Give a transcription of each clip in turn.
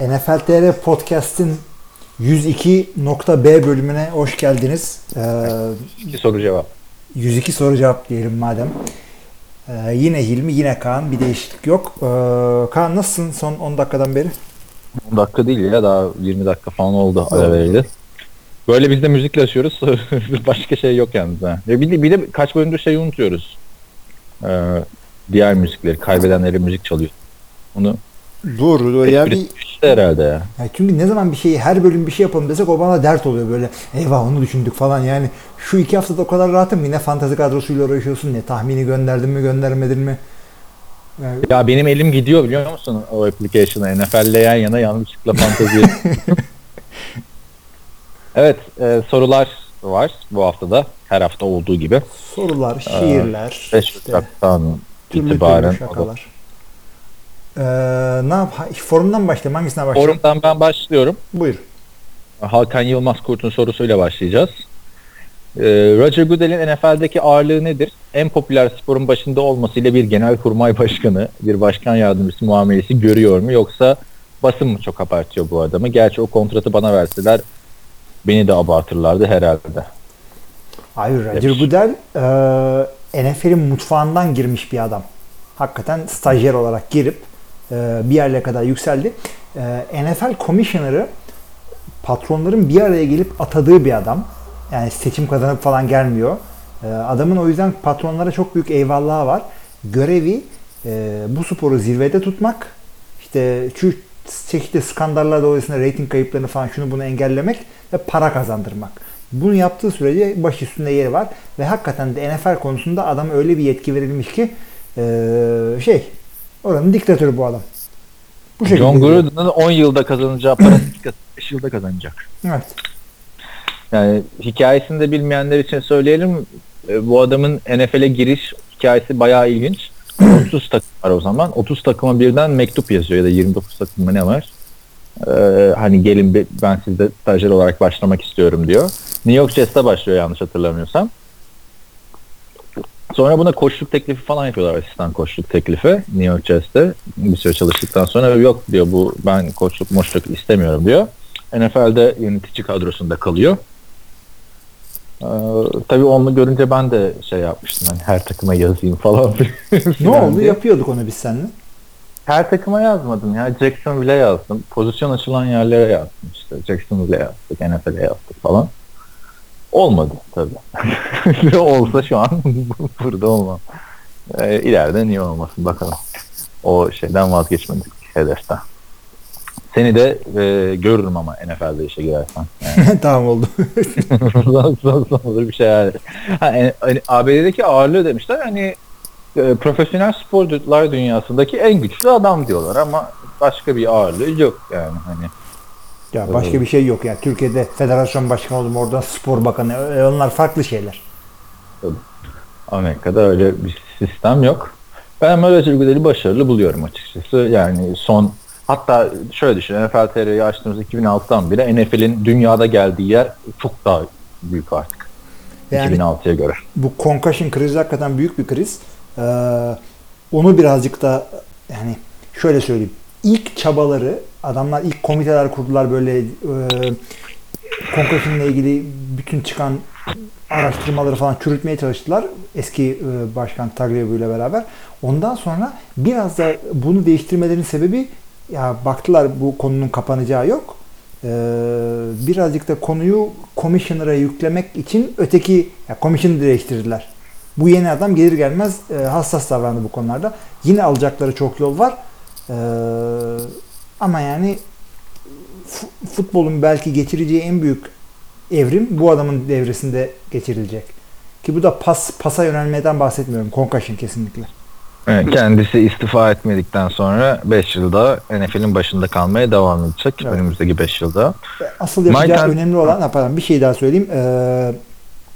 NFL TR Podcast'in 102.b bölümüne hoş geldiniz. Ee, soru cevap. 102 soru cevap diyelim madem. Ee, yine Hilmi, yine Kaan. Bir değişiklik yok. Ee, Kaan nasılsın son 10 dakikadan beri? 10 dakika değil ya daha 20 dakika falan oldu ara verildi. Böyle biz de müzikle açıyoruz. Başka şey yok yalnız ha. Ve bir de, bir de kaç bölümdür şeyi unutuyoruz. Ee, diğer müzikleri, kaybedenleri müzik çalıyor. Onu Doğru. doğru. Ya bir, işte herhalde ya. ya çünkü ne zaman bir şeyi her bölüm bir şey yapalım desek o bana dert oluyor böyle. Eyvah onu düşündük falan yani. Şu iki haftada o kadar rahatım ki ne fantazi kadrosuyla uğraşıyorsun ne tahmini gönderdin mi göndermedin mi. Yani Ya benim elim gidiyor biliyor musun o application'a NFL'le yan yana yanlışlıkla fantazi. evet e, sorular var bu haftada. Her hafta olduğu gibi. sorular, şiirler, 5 işte Ocak'tan türlü itibaren türlü şakalar. Ee, ne yap? Forumdan mı başlayalım? Hangisinden başlayalım? Forumdan ben başlıyorum. Buyur. Hakan Yılmaz Kurt'un sorusuyla başlayacağız. Ee, Roger Goodell'in NFL'deki ağırlığı nedir? En popüler sporun başında olmasıyla bir genel kurmay başkanı, bir başkan yardımcısı muamelesi görüyor mu? Yoksa basın mı çok abartıyor bu adamı? Gerçi o kontratı bana verseler beni de abartırlardı herhalde. Hayır Roger Demiş. Goodell e, NFL'in mutfağından girmiş bir adam. Hakikaten stajyer olarak girip e, bir yerlere kadar yükseldi. E, NFL Commissioner'ı patronların bir araya gelip atadığı bir adam. Yani seçim kazanıp falan gelmiyor. E, adamın o yüzden patronlara çok büyük eyvallahı var. Görevi bu sporu zirvede tutmak. İşte şu çeşitli skandallar dolayısıyla reyting kayıplarını falan şunu bunu engellemek ve para kazandırmak. Bunu yaptığı sürece baş üstünde yeri var ve hakikaten de NFL konusunda adama öyle bir yetki verilmiş ki şey oranın diktatörü bu adam. Bu şekilde. John. Gruden'ın 10 yılda kazanacağı para 5 yılda kazanacak. Evet. Yani hikayesini de bilmeyenler için söyleyelim. E, Bu adamın NFL'e giriş hikayesi bayağı ilginç. 30 takım var o zaman. 30 takıma birden mektup yazıyor ya da 29 takım mı ne var? Ee, hani gelin be- ben sizde stajyer olarak başlamak istiyorum diyor. New York Jets'te başlıyor yanlış hatırlamıyorsam. Sonra buna koçluk teklifi falan yapıyorlar asistan koçluk teklifi New York Jets'te bir süre çalıştıktan sonra yok diyor bu ben koçluk moçluk istemiyorum diyor. NFL'de yönetici kadrosunda kalıyor. Ee, tabii onu görünce ben de şey yapmıştım hani her takıma yazayım falan. Ne oldu? diye. Yapıyorduk onu biz seninle. Her takıma yazmadım ya. Jacksonville'e yazdım. Pozisyon açılan yerlere yazdım işte. Jacksonville'e yazdık, NFL'e yazdık falan. Olmadı tabii. Olsa şu an burada olmam. Ee, ileride niye olmasın bakalım. O şeyden vazgeçmedik hedeften. Seni de e, görürüm ama NFL'de işe girersen. Yani tamam oldu. son, son olur bir şey yani. En- hani ABD'deki ağırlığı demişler hani e, profesyonel sporcular dünyasındaki en güçlü adam diyorlar ama başka bir ağırlığı yok yani hani. Ya başka bir şey yok ya. Türkiye'de federasyon başkanı oldum oradan spor bakanı. E, Onlar farklı şeyler. Amerika'da öyle bir sistem yok. Ben ama Goodell'i başarılı buluyorum açıkçası. Yani son hatta şöyle düşün NFL TR'yi açtığımız 2006'dan beri NFL'in dünyada geldiği yer çok daha büyük artık. Yani 2006'ya göre. bu concussion krizi hakikaten büyük bir kriz. Ee, onu birazcık da yani şöyle söyleyeyim. İlk çabaları adamlar ilk komiteler kurdular böyle e, ile ilgili bütün çıkan araştırmaları falan çürütmeye çalıştılar. Eski e, başkan Tagliabue ile beraber. Ondan sonra biraz da bunu değiştirmelerinin sebebi ya baktılar bu konunun kapanacağı yok. Ee, birazcık da konuyu commissioner'a yüklemek için öteki ya commissioner'ı değiştirdiler. Bu yeni adam gelir gelmez e, hassas davrandı bu konularda. Yine alacakları çok yol var. Ee, ama yani fu- futbolun belki geçireceği en büyük evrim bu adamın devresinde geçirilecek. Ki bu da pas pasa yönelmeden bahsetmiyorum. Concussion kesinlikle. Evet, kendisi istifa etmedikten sonra 5 yılda NFL'in başında kalmaya devam edecek. Evet. Önümüzdeki 5 yılda. Asıl yapacağı Mike- önemli olan, pardon, bir şey daha söyleyeyim. Ee,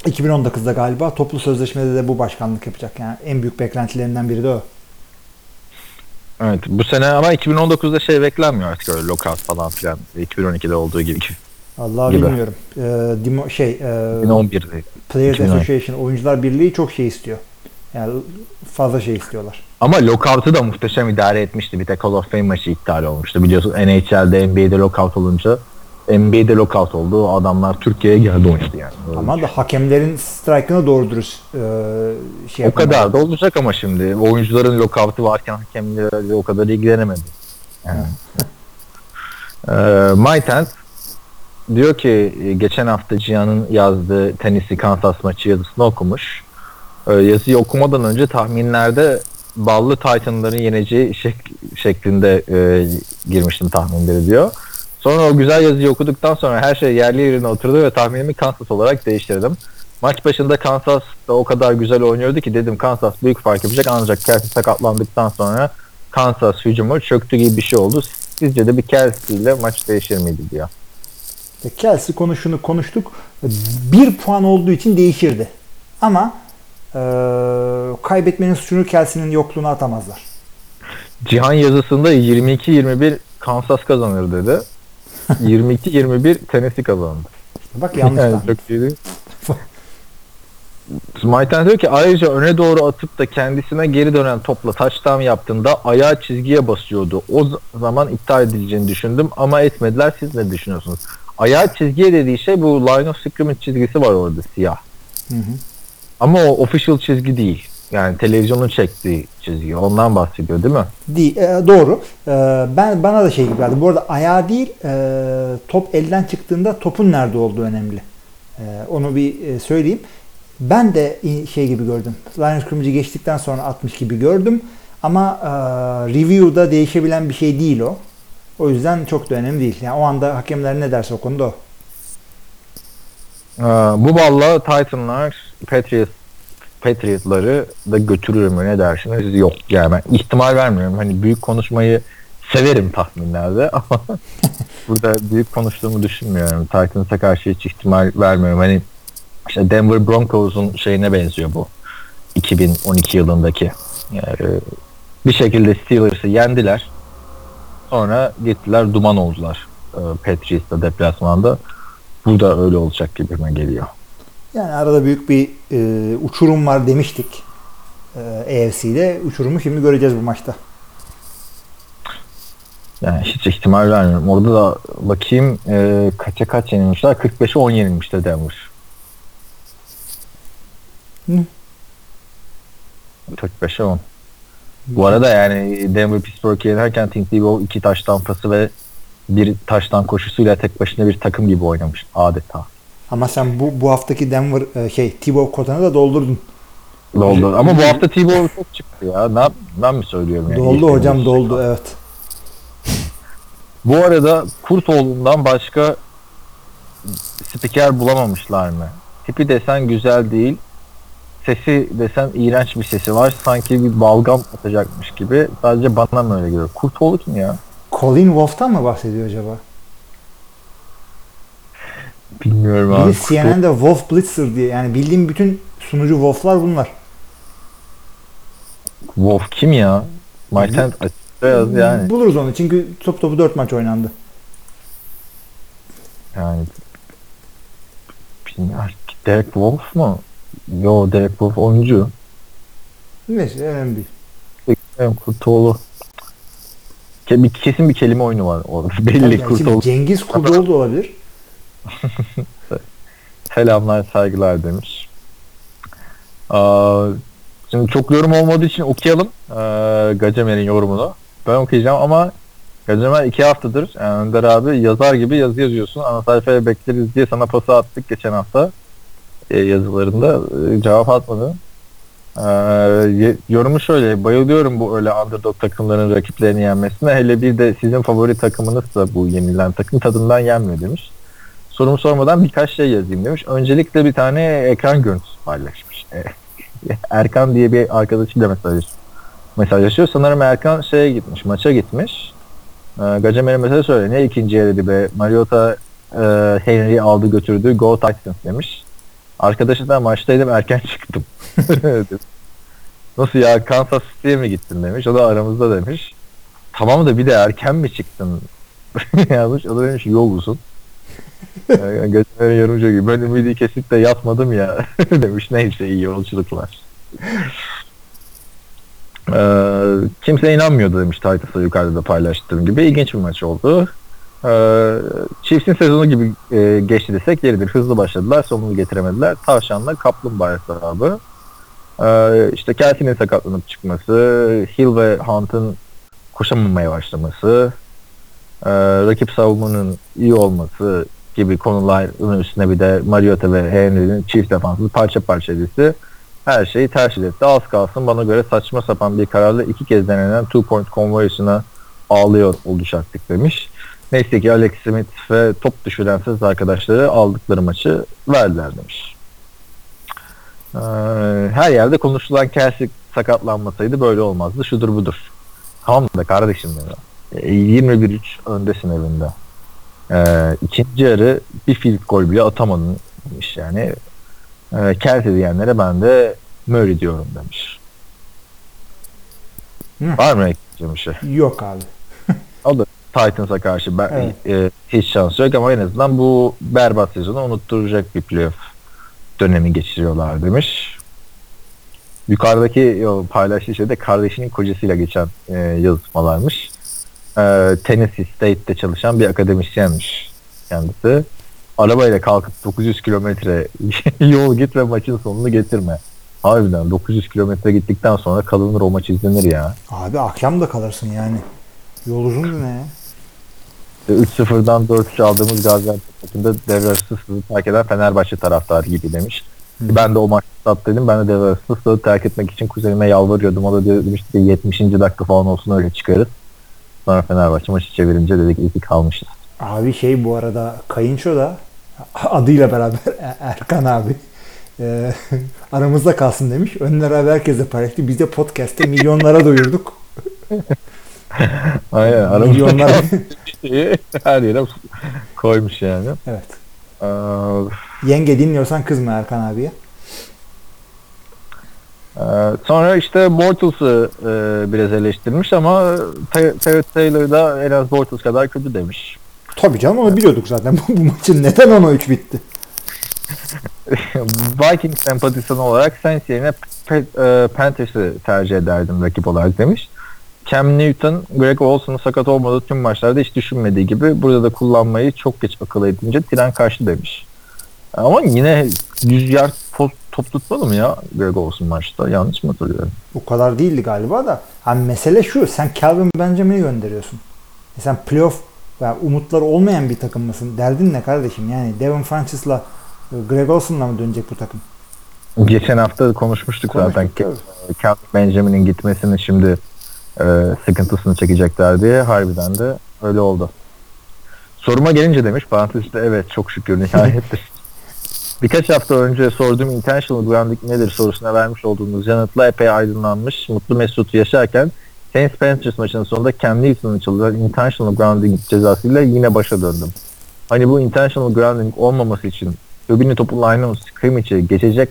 2019'da galiba toplu sözleşmede de bu başkanlık yapacak. Yani en büyük beklentilerinden biri de o. Evet bu sene ama 2019'da şey beklenmiyor artık öyle lockout falan filan. 2012'de olduğu gibi. Allah Gibi. bilmiyorum. Ee, Dimo, şey, e, 2011'de. Players 2010. Association, Oyuncular Birliği çok şey istiyor. Yani fazla şey istiyorlar. Ama lockout'u da muhteşem idare etmişti. Bir tek Hall of Fame maçı iptal olmuştu. Biliyorsun NHL'de NBA'de lockout olunca NBA'de lockout oldu. Adamlar Türkiye'ye geldi oynadı yani. Öyle Ama da hakemlerin strike'ına doğru dürüst e, şey O kadar da olacak ama şimdi oyuncuların lockout'u varken hakemlerle o kadar ilgilenemedi. Yani. Ee, Maytent diyor ki e, geçen hafta Cihan'ın yazdığı Tennessee Kansas maçı yazısını okumuş. Ee, yazıyı okumadan önce tahminlerde ballı Titan'ların yeneceği şek- şeklinde e, girmiştim tahminleri diyor. Sonra o güzel yazıyı okuduktan sonra her şey yerli yerine oturdu ve tahminimi Kansas olarak değiştirdim. Maç başında Kansas da o kadar güzel oynuyordu ki dedim Kansas büyük fark yapacak ancak Kelsey sakatlandıktan sonra Kansas hücumu çöktü gibi bir şey oldu. Sizce de bir Kelsey ile maç değişir miydi diyor. İşte Kelsey konuşunu konuştuk. Bir puan olduğu için değişirdi. Ama e, kaybetmenin suçunu Kelsey'nin yokluğuna atamazlar. Cihan yazısında 22-21 Kansas kazanır dedi. 22-21 Tennessee kazandı. Bak yanlış Yani çok iyi değil. Diyor ki ayrıca öne doğru atıp da kendisine geri dönen topla touchdown yaptığında ayağı çizgiye basıyordu. O zaman iptal edileceğini düşündüm ama etmediler. Siz ne düşünüyorsunuz? Ayağı çizgiye dediği şey bu line of scrimmage çizgisi var orada siyah. Hı hı. Ama o official çizgi değil. Yani televizyonun çektiği çizgi. Ondan bahsediyor değil mi? Değil, e, doğru. E, ben bana da şey gibi geldi. Bu arada ayağı değil, e, top elden çıktığında topun nerede olduğu önemli. E, onu bir e, söyleyeyim. Ben de şey gibi gördüm. Lions Scrimmage'i geçtikten sonra 60 gibi gördüm. Ama e, review'da değişebilen bir şey değil o. O yüzden çok da önemli değil. Yani o anda hakemler ne derse o konuda o. Ee, bu balla Titanlar Patriots Patriot'ları da götürür mü ne dersiniz? Yok yani ben ihtimal vermiyorum. Hani büyük konuşmayı severim tahminlerde ama burada büyük konuştuğumu düşünmüyorum. Titans'a karşı hiç ihtimal vermiyorum. Hani işte Denver Broncos'un şeyine benziyor bu. 2012 yılındaki. Yani bir şekilde Steelers'ı yendiler. Sonra gittiler duman oldular. Ee, Patriots'ta deplasmanda. Bu da öyle olacak gibime geliyor. Yani arada büyük bir e, uçurum var demiştik. E, AFC'de uçurumu şimdi göreceğiz bu maçta. Yani hiç ihtimal vermiyorum. Orada da bakayım e, kaça kaç yenilmişler? 45'e 10 yenilmişti Denver. Hı. 45'e 10. Bu arada yani Denver Pittsburgh'i yenerken Tim Tebow iki taştan pası ve bir taştan koşusuyla tek başına bir takım gibi oynamış adeta. Ama sen bu bu haftaki Denver e, şey Thibaut kotanı da doldurdun. Doldu. Ama bu hafta Tebow çok çıktı ya. Ne yap- ben mi söylüyorum yani? doldu İlk hocam sene doldu evet. Bu arada Kurtoğlu'ndan başka spiker bulamamışlar mı? Tipi desen güzel değil. Sesi desen iğrenç bir sesi var. Sanki bir balgam atacakmış gibi. Sadece bana mı öyle geliyor? Kurtoğlu kim ya? Colin Wolf'tan mı bahsediyor acaba? Bilmiyorum Bir abi. de CNN'de Wolf Blitzer diye yani bildiğim bütün sunucu Wolf'lar bunlar. Wolf kim ya? Yaz yani. Buluruz onu çünkü top topu 4 maç oynandı. Yani bilmiyorum. Derek Wolf mu? Yo Derek Wolf oyuncu. Neyse önemli değil. Bilmiyorum, Kurtoğlu. Ke- bir- Kesin bir kelime oyunu var orada. Belli Yani Kurtoğlu. Cengiz Kurdoğlu da olabilir. Selamlar, saygılar demiş. Aa, şimdi çok yorum olmadığı için okuyalım ee, Gacemer'in yorumunu. Ben okuyacağım ama Gacemer iki haftadır yani Önder abi yazar gibi yazı yazıyorsun. Ana sayfaya bekleriz diye sana pası attık geçen hafta e, yazılarında e, cevap atmadı. Ee, yorumu şöyle bayılıyorum bu öyle underdog takımların rakiplerini yenmesine hele bir de sizin favori takımınızsa bu yenilen takım tadından yenmiyor demiş sorumu sormadan birkaç şey yazayım demiş. Öncelikle bir tane ekran görüntüsü paylaşmış. Erkan diye bir arkadaşıyla mesaj mesajlaşıyor. Sanırım Erkan şeye gitmiş, maça gitmiş. E, Gacemer'e mesaj söylüyor. Ne ikinci yarı dedi be. Mariota e, Henry'i aldı götürdü. Go Titans demiş. Arkadaşı da maçtaydım erken çıktım. Nasıl ya Kansas City'ye mi gittin demiş. O da aramızda demiş. Tamam da bir de erken mi çıktın yazmış. O da demiş yol uzun. Yani Geçenlerin yarımca gibi ben ümidi kesip de yatmadım ya demiş. Neyse iyi yolculuklar. Ee, kimse inanmıyordu demiş Titus'a yukarıda da paylaştığım gibi. İlginç bir maç oldu. Ee, Chiefs'in sezonu gibi e, geçti desek yeridir. Hızlı başladılar, sonunu getiremediler. Tavşanla kaplumbağa hesabı. Ee, işte Kelsey'nin sakatlanıp çıkması, Hill ve Hunt'ın koşamamaya başlaması, e, rakip savunmanın iyi olması gibi konuların üstüne bir de Mariota ve Henry'nin çift defansı parça parça edildi. Her şeyi ters etti. Az kalsın bana göre saçma sapan bir kararla iki kez denenen two point conversion'a ağlıyor olacaktık demiş. Neyse ki Alex Smith ve top düşürensiz arkadaşları aldıkları maçı verdiler demiş. Ee, her yerde konuşulan Kelsey sakatlanmasaydı böyle olmazdı. Şudur budur. Tamam da kardeşim ya. 21-3 öndesin evinde. Ee, ikinci yarı bir field gol bile atamadın demiş yani. Ee, Kelsey diyenlere ben de Murray diyorum demiş. Hı. Var mı ekleyeceğim bir şey? Yok abi. O da Titans'a karşı ben, Evet. e, hiç şans yok ama en azından bu berbat sezonu unutturacak bir playoff dönemi geçiriyorlar demiş. Yukarıdaki o paylaştığı şey de kardeşinin kocasıyla geçen e, yazışmalarmış. E, Tennessee State'te çalışan bir akademisyenmiş kendisi. Arabayla kalkıp 900 kilometre yol git ve maçın sonunu getirme. Harbiden 900 kilometre gittikten sonra kalınır o maç izlenir ya. Abi akşam da kalırsın yani. Yol uzundu ne ya? 3-0'dan 4-3 aldığımız Gaziantep maçında devre arası sızı terk eden Fenerbahçe taraftarı gibi demiş. Hı. Ben de o maçta tatlıydım. Ben de devre arası sızı terk etmek için kuzenime yalvarıyordum. O da demişti ki 70. dakika falan olsun öyle çıkarız. Sonra Fenerbahçe maçı çevirince dedik iyi ki kalmışız. Abi şey bu arada kayınço da adıyla beraber Er- Erkan abi e, aramızda kalsın demiş. Önler abi herkese paylaştı. Biz de podcast'te milyonlara duyurduk. Aynen. Aramızda Milyonlar. her yere koymuş yani. evet. Ee, Yenge dinliyorsan kızma Erkan abiye. Ee, sonra işte Bortles'ı e, biraz eleştirmiş ama Tay- Taylor da en az Bortles kadar kötü demiş. Tabii canım onu biliyorduk zaten. Bu, maçın neden 10'a 3 bitti? Viking sempatizanı olarak Saints yerine e, Panthers'ı tercih ederdim rakip olarak demiş. Cam Newton, Greg Olson'un sakat olmadığı tüm maçlarda hiç düşünmediği gibi burada da kullanmayı çok geç akıl edince tren kaçtı demiş. Ama yine 100 yard top, top tutmadı mı ya Greg Olson maçta? Yanlış mı hatırlıyorum? O kadar değildi galiba da. Hani mesele şu. Sen Calvin Benjamin'i gönderiyorsun. E sen playoff veya umutları olmayan bir takım mısın? Derdin ne kardeşim? Yani Devin Francis'la e, Greg Olson'la mı dönecek bu takım? Geçen hafta konuşmuştuk, zaten. Konuştuk, tabii. Calvin Benjamin'in gitmesini şimdi e, sıkıntısını çekecekler diye harbiden de öyle oldu. Soruma gelince demiş parantezde evet çok şükür nihayet. Birkaç hafta önce sorduğum intentional grounding nedir sorusuna vermiş olduğunuz yanıtla epey aydınlanmış, mutlu mesut yaşarken Saints Panthers maçının sonunda Cam Newton'un çalınan intentional grounding cezasıyla yine başa döndüm. Hani bu intentional grounding olmaması için öbürünü topu line of scrimmage'e geçecek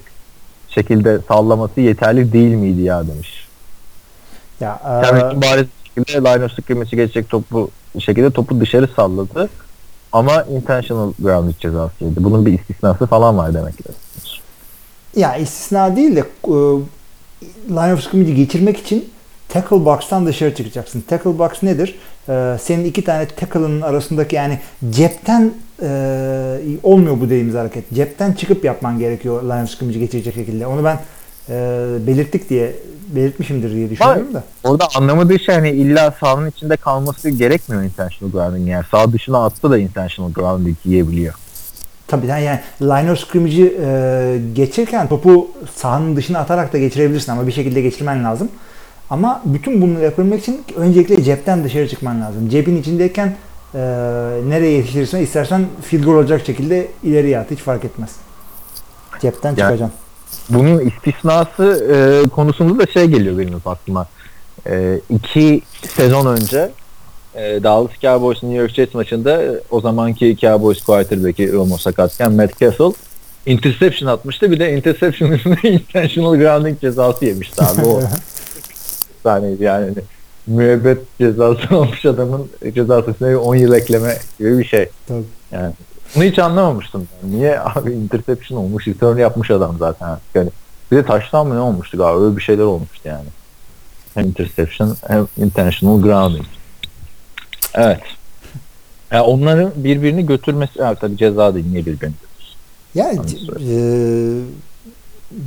şekilde sallaması yeterli değil miydi ya demiş. Ya, e, Yani bariz bir şekilde line of scrimmage'e geçecek topu şekilde topu dışarı salladı. Ama intentional grounding cezasıydı. Bunun bir istisnası falan var demek ki. ya istisna değil de e, line of scrimmage'i geçirmek için tackle box'tan dışarı çıkacaksın. Tackle box nedir? E, senin iki tane tackle'ın arasındaki yani cepten e, olmuyor bu dediğimiz hareket. Cepten çıkıp yapman gerekiyor line of scrimmage'i geçirecek şekilde. Onu ben e, belirttik diye belirtmişimdir diye düşünüyorum da. Orada anlamadığı şey hani illa sahanın içinde kalması gerekmiyor intentional grounding yani. Sağ dışına atsa da intentional grounding yiyebiliyor. Tabii yani, yani line of scrimmage'i e, geçirken topu sahanın dışına atarak da geçirebilirsin ama bir şekilde geçirmen lazım. Ama bütün bunları yapabilmek için öncelikle cepten dışarı çıkman lazım. Cebin içindeyken e, nereye yetiştirirsen istersen field goal olacak şekilde ileriye at hiç fark etmez. Cepten Yani- çıkacaksın. Bunun istisnası e, konusunda da şey geliyor benim hep aklıma. E, iki sezon önce e, Dallas Cowboys New York Jets maçında e, o zamanki Cowboys quarterback'i Romo sakatken Matt Castle interception atmıştı. Bir de interception üstüne intentional grounding cezası yemişti abi. O sahneydi yani. Müebbet cezası almış adamın cezası üstüne bir 10 yıl ekleme gibi bir şey. Tabii. Yani bunu hiç anlamamıştım. Yani niye abi interception olmuş, return yapmış adam zaten. Yani Bir de taştan mı ne olmuştu galiba öyle bir şeyler olmuştu yani. Hem interception hem intentional grounding. Evet. Yani onların birbirini götürmesi ya tabii ceza değil niye birbirini Yani Anladım. e,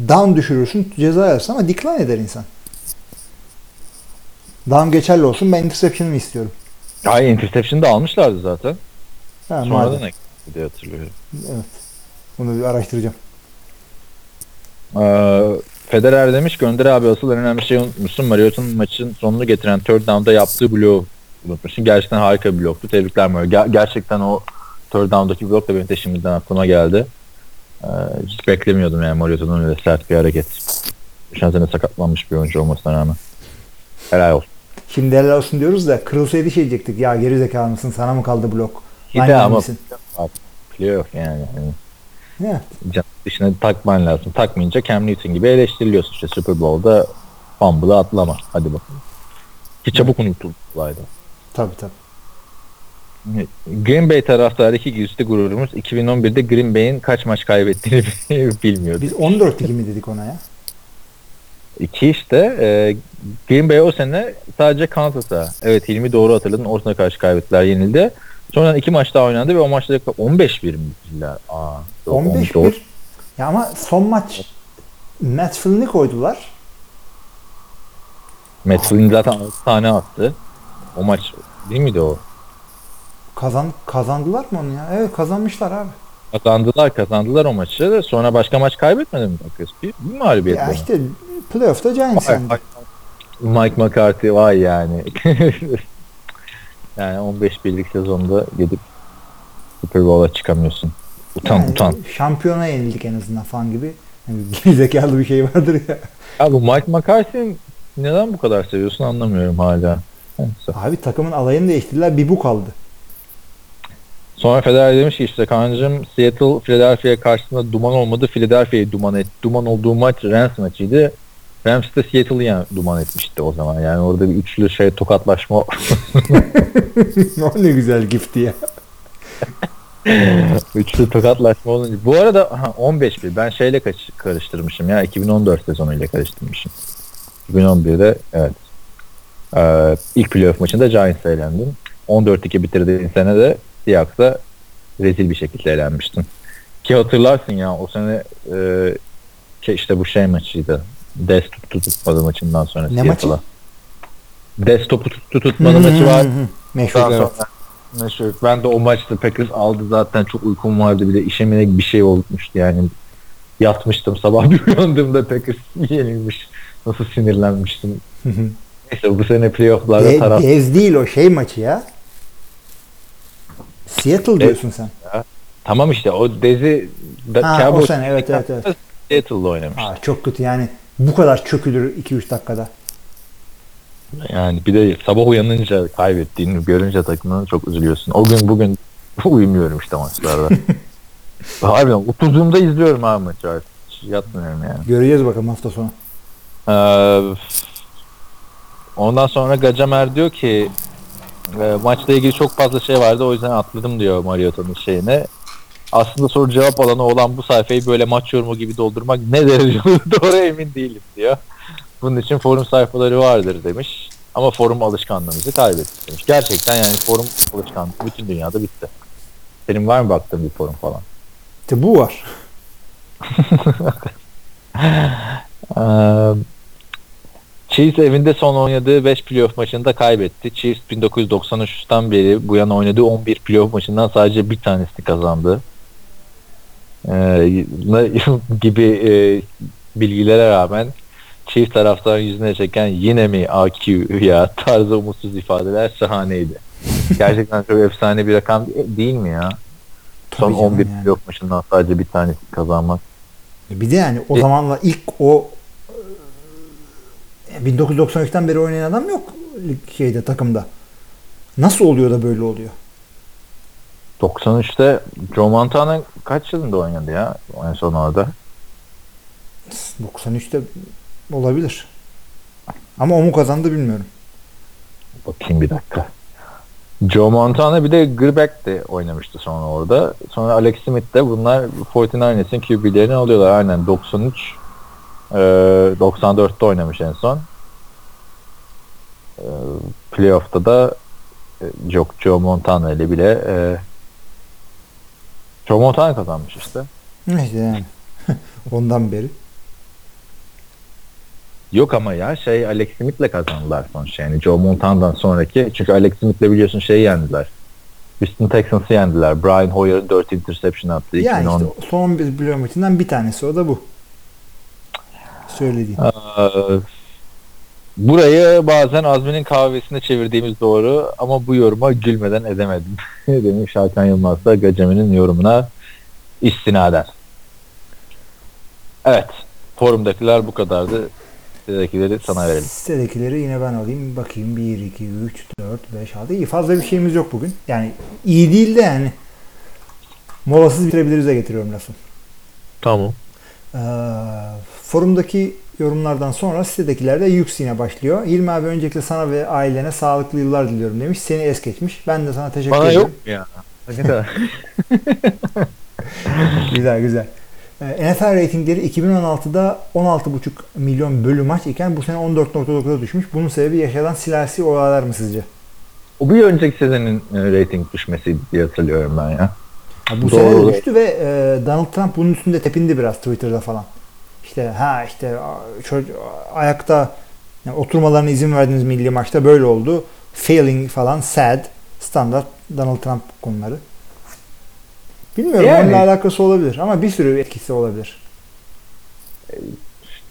down düşürürsün ceza yersin ama decline eder insan. Down geçerli olsun ben interception'ımı istiyorum. Hayır interception da almışlardı zaten. Ha, Sonradan madem. Diye hatırlıyorum. Evet. Bunu bir araştıracağım. Ee, Federer demiş Gönder abi asıl en önemli şey unutmuşsun. Mariotta'nın maçın sonunu getiren third down'da yaptığı bloğu unutmuşsun. Gerçekten harika bir bloktu. Tebrikler Mario. Ger- gerçekten o third down'daki blok da benim de şimdiden aklıma geldi. Ee, hiç beklemiyordum yani Mariotta'nın öyle sert bir hareket. Geçen sene sakatlanmış bir oyuncu olmasına rağmen. Helal olsun. Şimdi helal olsun diyoruz da kırılsaydı şey diyecektik. Ya geri zekalı mısın? Sana mı kaldı blok? Lineman ama misin? Playoff yani. yani Ya, can dışına takman lazım. Takmayınca Cam Newton gibi eleştiriliyorsun. İşte Super Bowl'da fumble'ı atlama. Hadi bakalım. Ki çabuk unutuldu olayda. tabii tabii. Green Bay taraftarı iki güçlü gururumuz 2011'de Green Bay'in kaç maç kaybettiğini bilmiyordu. Biz 14-2 mi dedik ona ya? İki işte e, Green Bay o sene sadece Kansas'a evet Hilmi doğru hatırladın Orton'a karşı kaybettiler yenildi. Sonradan iki maç daha oynandı ve o maçta 15-1 mi bitirdiler? Aa, yok, 15 doğru. 1 Ya ama son maç Matt Flynn'i koydular. Matt Flynn zaten 6 tane attı. O maç değil miydi o? Kazan kazandılar mı onu ya? Evet kazanmışlar abi. Kazandılar kazandılar o maçı. Sonra başka maç kaybetmedi mi? Bir, bir mağlubiyet Ya var. işte playoff'ta Giants yendi. vay. Mike McCarthy vay yani. yani 15 birlik sezonda gidip Super Bowl'a çıkamıyorsun. Utan Yani utan. Şampiyona yenildik en azından falan gibi. Yani gerizekalı bir şey vardır ya. Ya bu Mike McCarthy'yi neden bu kadar seviyorsun anlamıyorum hala. Neyse. Abi takımın alayını değiştirdiler. Bir bu kaldı. Sonra Federer demiş ki işte kancım Seattle Philadelphia karşısında duman olmadı. Philadelphia'yı duman et. Duman olduğu maç Rams maçıydı. Rams de Seattle'ı yani duman etmişti o zaman. Yani orada bir üçlü şey tokatlaşma o ne güzel gifti ya. Üçlü tokatlaşma olunca. Bu arada ha, 15 bir. Ben şeyle kaç- karıştırmışım ya. 2014 sezonuyla karıştırmışım. 2011'de evet. Ee, ilk playoff maçında Giants'a elendim. 14-2 bitirdiğin sene de Seahawks'a rezil bir şekilde elenmiştin. Ki hatırlarsın ya o sene e, işte bu şey maçıydı. Des tuttu tutmadı maçından sonra Ne maçı? Des topu tuttu tutmadı maçı var. Meşhur Daha evet. sonra meşhur. Ben de o maçta Packers aldı zaten çok uykum vardı bir de işemine bir şey olmuştu yani. Yatmıştım sabah bir uyandığımda Packers yenilmiş. Nasıl sinirlenmiştim. Neyse bu sene playofflarda De- taraf Dez değil o şey maçı ya. Seattle diyorsun sen. tamam işte o Dezi da, Ha, o sene evet evet evet. Seattle'da oynamış. Aa, çok kötü yani. Bu kadar çökülür 2-3 dakikada. Yani bir de sabah uyanınca kaybettiğini görünce takımını çok üzülüyorsun. O gün bugün uyumuyorum işte maçlarda. Harbiden oturduğumda izliyorum abi maçı artık. Yatmıyorum yani. Göreceğiz bakalım hafta sonu. Ee, ondan sonra Gacamer diyor ki e, maçla ilgili çok fazla şey vardı o yüzden atladım diyor Mariotta'nın şeyine. Aslında soru cevap alanı olan bu sayfayı böyle maç yorumu gibi doldurmak ne derece doğru emin değilim diyor. Bunun için forum sayfaları vardır demiş. Ama forum alışkanlığımızı kaybettik demiş. Gerçekten yani forum alışkanlığı bütün dünyada bitti. Senin var mı baktığın bir forum falan? İşte bu var. Ee, Chiefs evinde son oynadığı 5 playoff maçında kaybetti. Chiefs 1993'ten beri bu yana oynadığı 11 playoff maçından sadece bir tanesini kazandı. Ee, gibi e, bilgilere rağmen Chiefs taraftarın yüzüne çeken yine mi AQ ya tarzı umutsuz ifadeler şahaneydi. Gerçekten çok efsane bir rakam değil mi ya? Son Tabii canım 11 yani. playoff maçından sadece bir tanesi kazanmak. Bir de yani o E- zamanla ilk o e, 1993'ten beri oynayan adam yok şeyde takımda. Nasıl oluyor da böyle oluyor? 93'te Joe Montana kaç yılında oynadı ya en son orada? 93'te olabilir. Ama o mu kazandı bilmiyorum. Bakayım bir dakika. Joe Montana bir de Grbeck de oynamıştı sonra orada. Sonra Alex Smith de bunlar 49ers'in QB'lerini alıyorlar. Aynen 93 Ee, 94'te oynamış en son. Ee, playoff'ta da e, Joe Montana ile bile e, Joe Montana kazanmış işte. İşte yani. Ondan beri. Yok ama ya şey Alex Smith'le kazandılar sonuçta yani Joe Montana'dan sonraki çünkü Alex Smith'le biliyorsun şeyi yendiler. Houston Texans'ı yendiler. Brian Hoyer'ın 4 interception attığı Yani 2010. işte son 11 bloğu maçından bir tanesi o da bu. Söylediğim. Ee, Burayı bazen Azmi'nin kahvesine çevirdiğimiz doğru ama bu yoruma gülmeden edemedim. Demiş Hakan Yılmaz da Gacemi'nin yorumuna istinaden. Evet. Forumdakiler bu kadardı. Sitedekileri sana verelim. Sitedekileri yine ben alayım. Bakayım 1, 2, 3, 4, 5, 6. İyi fazla bir şeyimiz yok bugün. Yani iyi değil de yani molasız bitirebiliriz'e getiriyorum lafı. Tamam. Ee, forumdaki yorumlardan sonra sitedekiler de Yux yine başlıyor. Hilmi abi öncelikle sana ve ailene sağlıklı yıllar diliyorum demiş. Seni es geçmiş. Ben de sana teşekkür Bana ederim. yok mu ya? Güzel güzel. Ee, NFL reytingleri 2016'da 16,5 milyon bölü maç iken bu sene 14.9'a düşmüş. Bunun sebebi yaşanan siyasi olaylar mı sizce? o bir önceki sezonun e, rating düşmesiydi diye hatırlıyorum ben ya. Ha, bu Doğru. sene düştü ve e, Donald Trump bunun üstünde tepindi biraz Twitter'da falan. İşte ha işte çocuk ayakta yani oturmalarına izin verdiniz milli maçta böyle oldu. Failing falan sad standart Donald Trump konuları. Bilmiyorum Yani- onunla alakası olabilir ama bir sürü etkisi olabilir.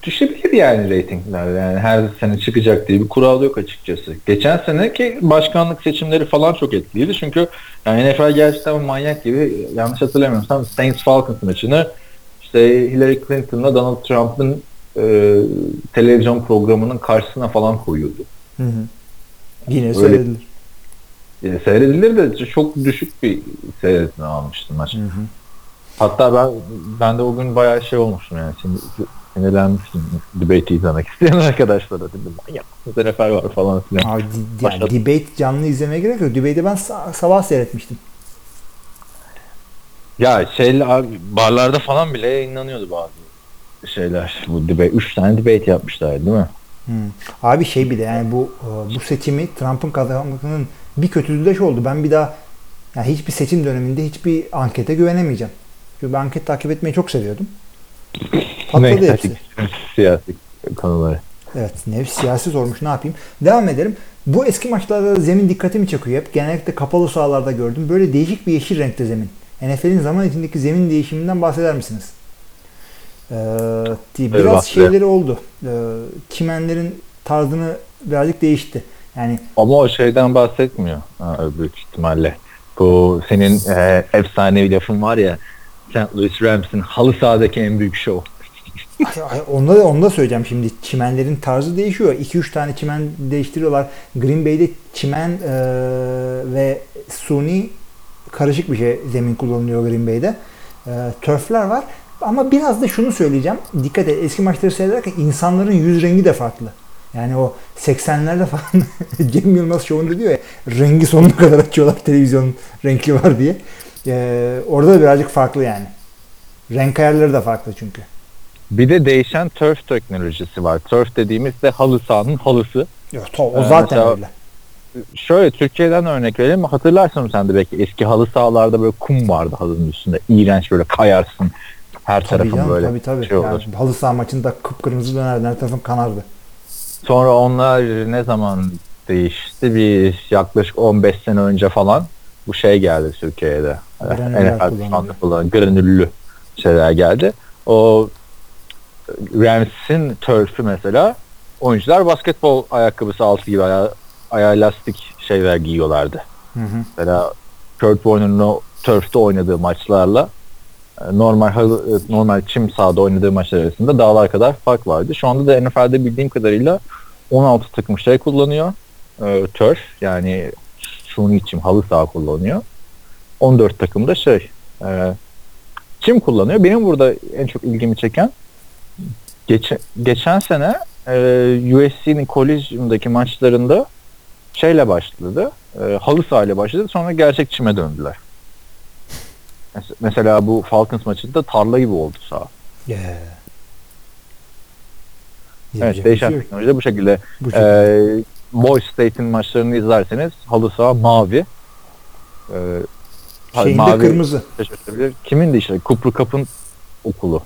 Düşebilir yani reytingler yani her sene çıkacak diye bir kural yok açıkçası. Geçen seneki başkanlık seçimleri falan çok etkiliydi çünkü yani NFL gerçekten manyak gibi yanlış hatırlamıyorsam Saints Falcons maçını işte Hillary Clinton'la Donald Trump'ın e, televizyon programının karşısına falan koyuyordu. Hı hı. Yine Öyle- söylediler. E, seyredilir de çok düşük bir seyretme almıştım maç. Hı hı. Hatta ben ben de o gün bayağı şey olmuştum yani şimdi sinirlenmiştim debate izlemek isteyen arkadaşlara dedim manyak mısınız NFL var falan filan. Abi, yani debate canlı izlemeye gerek yok. Debate'i ben sa- sabah seyretmiştim. Ya şeyle abi, barlarda falan bile yayınlanıyordu bazı şeyler. Bu debate, üç tane debate yapmışlar değil mi? Hmm. Abi şey bir de yani bu e, bu seçimi Trump'ın kazanmasının bir kötülüğü de şu oldu. Ben bir daha yani hiçbir seçim döneminde hiçbir ankete güvenemeyeceğim. Çünkü ben anket takip etmeyi çok seviyordum. Patladı hepsi. Siyasi konuları. Evet. Ne siyasi sormuş ne yapayım. Devam edelim. Bu eski maçlarda zemin dikkatimi çekiyor hep. Genellikle kapalı sahalarda gördüm. Böyle değişik bir yeşil renkte zemin. NFL'in zaman içindeki zemin değişiminden bahseder misiniz? Ee, biraz Eyvah. şeyleri oldu. Ee, çimenlerin tarzını birazcık değişti. Yani Ama o şeyden bahsetmiyor ha, büyük ihtimalle. Bu senin e, efsanevi lafın var ya St. Louis Rams'in halı sahadaki en büyük şov. Onda da, onu da söyleyeceğim şimdi. Çimenlerin tarzı değişiyor. 2-3 tane çimen değiştiriyorlar. Green Bay'de çimen e, ve suni karışık bir şey zemin kullanılıyor Green Bay'de. E, turfler var. Ama biraz da şunu söyleyeceğim. Dikkat et. Eski maçları seyrederken insanların yüz rengi de farklı. Yani o 80'lerde falan Cem Yılmaz şovunda diyor ya rengi sonuna kadar açıyorlar televizyonun renkli var diye. E, orada da birazcık farklı yani. Renk ayarları da farklı çünkü. Bir de değişen turf teknolojisi var. Turf dediğimiz de halı sahanın halısı. Yok, to- o Ee, zaten mesela- öyle. Şöyle Türkiye'den örnek verelim. Hatırlarsın sen de belki eski halı sahalarda böyle kum vardı halının üstünde. İğrenç böyle kayarsın. Her Tabii tarafın canım, böyle tabii tabii. şey olur. Yani halı saha maçında kıpkırmızı dönerdi. Her tarafın kanardı. Sonra onlar ne zaman değişti? Bir yaklaşık 15 sene önce falan bu şey geldi Türkiye'de. NFL kullanan granüllü şeyler geldi. O Rams'in turfü mesela oyuncular basketbol ayakkabısı altı gibi ayağı, ayağı lastik şeyler giyiyorlardı. Hı hı. Mesela Kurt Warner'ın o turf'te oynadığı maçlarla e, normal e, normal çim sahada oynadığı maçlar arasında dağlar kadar fark vardı. Şu anda da NFL'de bildiğim kadarıyla 16 takım şey kullanıyor. E, turf yani suni çim halı saha kullanıyor. 14 takım da şey e, çim kullanıyor. Benim burada en çok ilgimi çeken geçen, geçen sene e, USC'nin College'undaki maçlarında şeyle başladı. E, halı sahayla başladı. Sonra gerçek çime döndüler. Mes- Mesela bu Falcons maçında tarla gibi oldu saha. Yeah. Evet Yapacak değişen şey yok. teknolojide bu şekilde. Bu şekilde. Ee, Boy State'in maçlarını izlerseniz halı saha mavi. Ee, ha- Şeyinde kırmızı. şaşırtabilir. Kimin de işte Cooper Cup'ın okulu.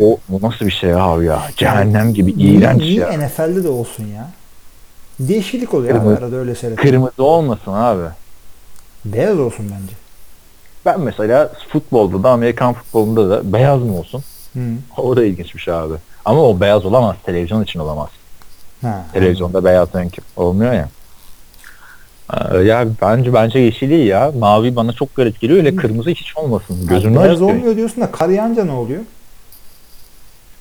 o bu nasıl bir şey abi ya? Cehennem gibi iğrenç ya. NFL'de de olsun ya? Değişiklik oluyor abi Kırmızı- arada öyle seyret. Kırmızı olmasın abi. Beyaz olsun bence. Ben mesela futbolda da Amerikan futbolunda da beyaz mı olsun? Hı. O da ilginç bir şey abi. Ama o beyaz olamaz. Televizyon için olamaz. Ha. Televizyonda beyaz renk olmuyor ya. Ee, ya bence bence yeşil iyi ya. Mavi bana çok garip geliyor. Öyle kırmızı hiç olmasın. Gözümü beyaz acıtıyor. olmuyor diyorsun da kar yağınca ne oluyor?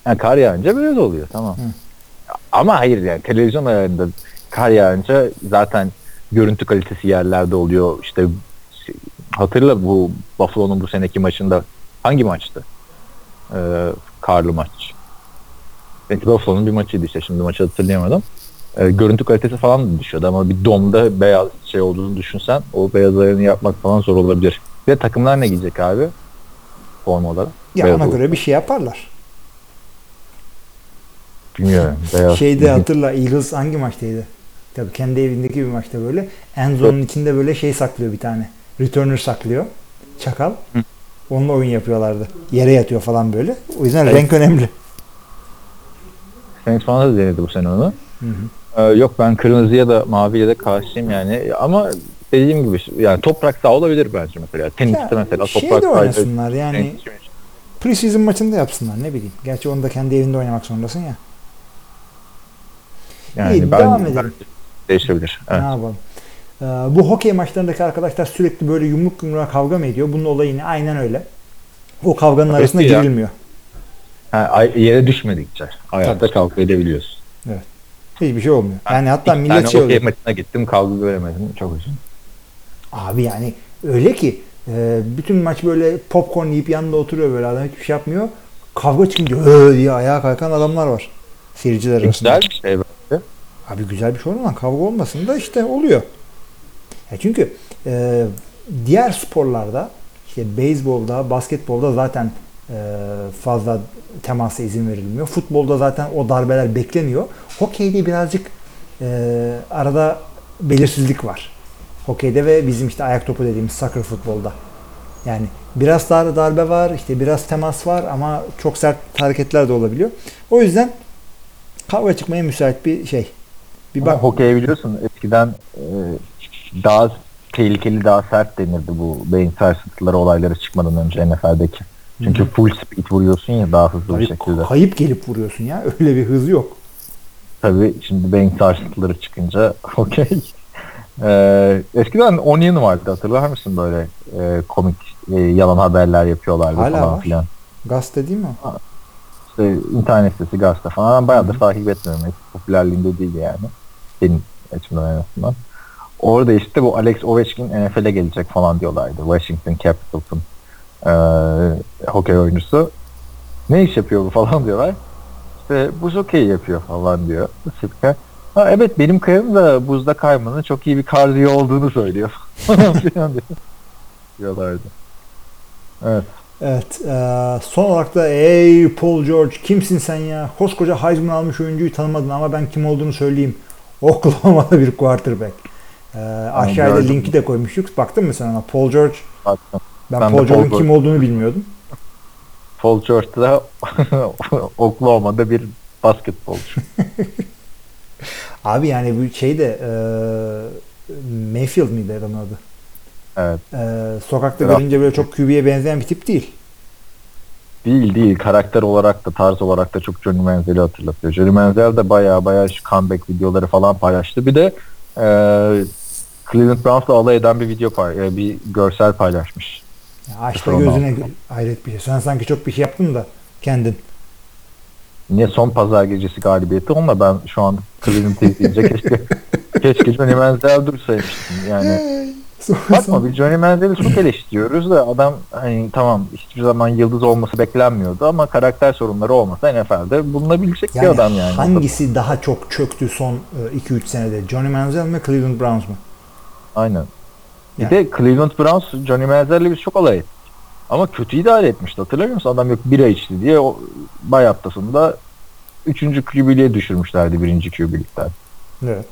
Ha, kar yağınca beyaz oluyor tamam. Hı. Ama hayır yani televizyon ayarında kar yağınca zaten görüntü kalitesi yerlerde oluyor. İşte hatırla bu Buffalo'nun bu seneki maçında hangi maçtı? Ee, karlı maç. Belki Buffalo'nun bir maçıydı işte şimdi maçı hatırlayamadım. Ee, görüntü kalitesi falan da düşüyordu ama bir domda beyaz şey olduğunu düşünsen o beyaz ayarını yapmak falan zor olabilir. Bir de takımlar ne giyecek abi? Forma olarak. Ya Beyaz ona olur. göre bir şey yaparlar. Bilmiyorum. Beyaz. Şeyde hatırla Eagles hangi maçtaydı? Tabii kendi evindeki bir maçta böyle. En zone'un içinde böyle şey saklıyor bir tane. Returner saklıyor. Çakal. Hı. Onunla oyun yapıyorlardı. Yere yatıyor falan böyle. O yüzden Evet. renk önemli. Saints falan da denedi bu sene onu. Hı hı. Ee, yok ben kırmızıya da maviye de karşıyım yani. Ama dediğim gibi yani toprak sağ olabilir bence mesela. Teniste Ya, mesela şey toprak de sahayla- oynasınlar yani preseason maçında yapsınlar ne bileyim. Gerçi onu da kendi evinde oynamak zorundasın ya. Yani İyi, ben, devam ben edelim. Değişebilir. Evet. Ne yapalım? Ee, bu hokey maçlarındaki arkadaşlar sürekli böyle yumruk yumruğa kavga mı ediyor? Bunun olayı ne? Aynen öyle. O kavganın Evet arasına ya. girilmiyor. Ha, yere düşmedikçe hayatta kavga edebiliyorsun. Hiçbir şey olmuyor. Yani hatta İki millet şey oluyor. maçına gittim kavga göremedim. Çok üzüldüm. Abi yani öyle ki e, bütün maç böyle popcorn yiyip yanında oturuyor böyle adam hiçbir şey yapmıyor. Kavga çıkınca "Ö" diye ayağa kalkan adamlar var. Seyirciler arasında. Güzel bir şey. Abi güzel bir şey olmadan kavga olmasın da işte oluyor. Ya çünkü e, diğer sporlarda işte beyzbolda, basketbolda zaten e, fazla temasa izin verilmiyor. Futbolda zaten o darbeler bekleniyor. Hokeyde birazcık e, arada belirsizlik var. Hokeyde ve bizim işte ayak topu dediğimiz soccer futbolda. Yani biraz dar darbe var, işte biraz temas var ama çok sert hareketler de olabiliyor. O yüzden kavga çıkmaya müsait bir şey. Bir Ama bak. hokey biliyorsun eskiden e, daha tehlikeli daha sert denirdi bu beyin sarsıntıları olayları çıkmadan önce NFL'deki. Çünkü full speed vuruyorsun ya daha hızlı bir Hayır, şekilde. kayıp gelip vuruyorsun ya. Öyle bir hız yok. Tabii şimdi beyin sarsıntıları çıkınca okey. Ee, eskiden Onion vardı hatırlar mısın böyle e, komik e, yalan haberler yapıyorlardı Hala falan var. filan. Gazete değil mi? o? İşte internet sitesi gazete falan ben bayağıdır takip etmiyorum. Popülerliğinde değil yani. Benim açımdan en azından. Orada işte bu Alex Ovechkin NFL'e gelecek falan diyorlardı. Washington Capitals'ın e, hokey oyuncusu. Ne iş yapıyor bu falan diyorlar. İşte buz hokey yapıyor falan diyor. Spiker. Ha evet benim karım da buzda kaymanın çok iyi bir kardiyo olduğunu söylüyor. diyorlardı. Evet. Evet. eee, son olarak da ey Paul George kimsin sen ya? Koskoca Heisman almış oyuncuyu tanımadın ama ben kim olduğunu söyleyeyim. Oklahoma'da bir quarterback. Eee aşağıda gördüm. linki de koymuştuk. Baktın mı sen ona? Paul George. Baktım. Ben, Ben Paul George'un kim olduğunu bilmiyordum. Paul George da Oklahoma'da bir basketbolcu. Abi yani bu şey de eee Mayfield miydi adamın adı? Evet. Eee, sokakta Draft. görünce böyle çok QB'ye benzeyen bir tip değil. Değil değil. Karakter olarak da tarz olarak da çok Johnny Manziel'i hatırlatıyor. Johnny Manziel de baya baya şu comeback videoları falan paylaştı. Bir de e, Cleveland Browns'la alay eden bir video pay, e, bir görsel paylaşmış. Ya aç da Sonra gözüne. Hayret bir şey. Sen sanki çok bir şey yaptın da kendin. Niye son pazar gecesi galibiyeti onunla ben şu an Cleveland'ı izleyince keşke keşke Johnny Manziel dursaymıştım. Yani Bakma bir Johnny Manziel'i çok eleştiriyoruz da adam hani tamam hiçbir zaman yıldız olması beklenmiyordu ama karakter sorunları olmasa NFL'de bulunabilecek Yani bir adam yani. hangisi daha çok çöktü son e, 2-3 senede? Johnny Manziel mi Cleveland Browns mu? Aynen. Bir Yani. de Cleveland Browns Johnny Manziel'le biz çok alay ettik. Ama kötü idare etmişti hatırlıyor musun? Adam yok bira içti diye o bay haftasında üçüncü QB'liğe düşürmüşlerdi birinci QB'likten. Evet.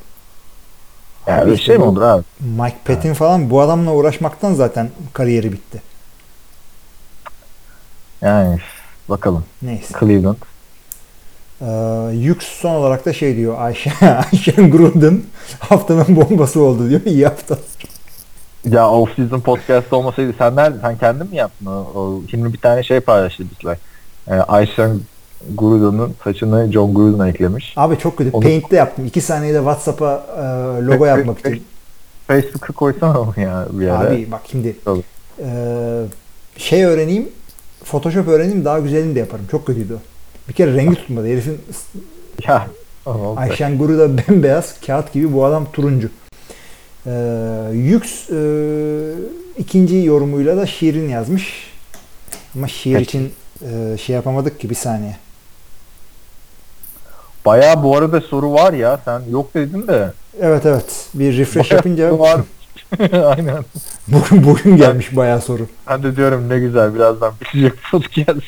Yani öyle işte şey mi olur abi? Mike Patton falan bu adamla uğraşmaktan zaten kariyeri bitti. Yani bakalım. Neyse. Cleveland. Ee, Yük son olarak da şey diyor Ayşe, Ayşen Gruden haftanın bombası oldu diyor. İyi hafta. Ya off season podcast olmasaydı sen nerede? Sen kendin mi yaptın? O, o, şimdi bir tane şey paylaştı bizler. Ee, Ayşen Gruden'ın saçını John Gruden eklemiş. Abi çok kötü. Onu- Paint'te yaptım. 2 saniyede WhatsApp'a e, logo yapmak için. Facebook'a koysana onu ya bir yere. Abi bak şimdi e, şey öğreneyim Photoshop öğreneyim daha güzelini de yaparım. Çok kötüydü. Bir kere rengi tutmadı. Herifin Ya. Ayşen Guru da bembeyaz kağıt gibi bu adam turuncu. Ee, Yüks e, ikinci yorumuyla da şiirin yazmış. Ama şiir için e, şey yapamadık ki bir saniye. Bayağı bu arada soru var ya. Sen yok dedin de. Evet evet. Bir refresh Bayağı yapınca var. Aynen. bugün, bugün gelmiş bayağı soru. Ben de diyorum ne güzel birazdan bitecek podcast.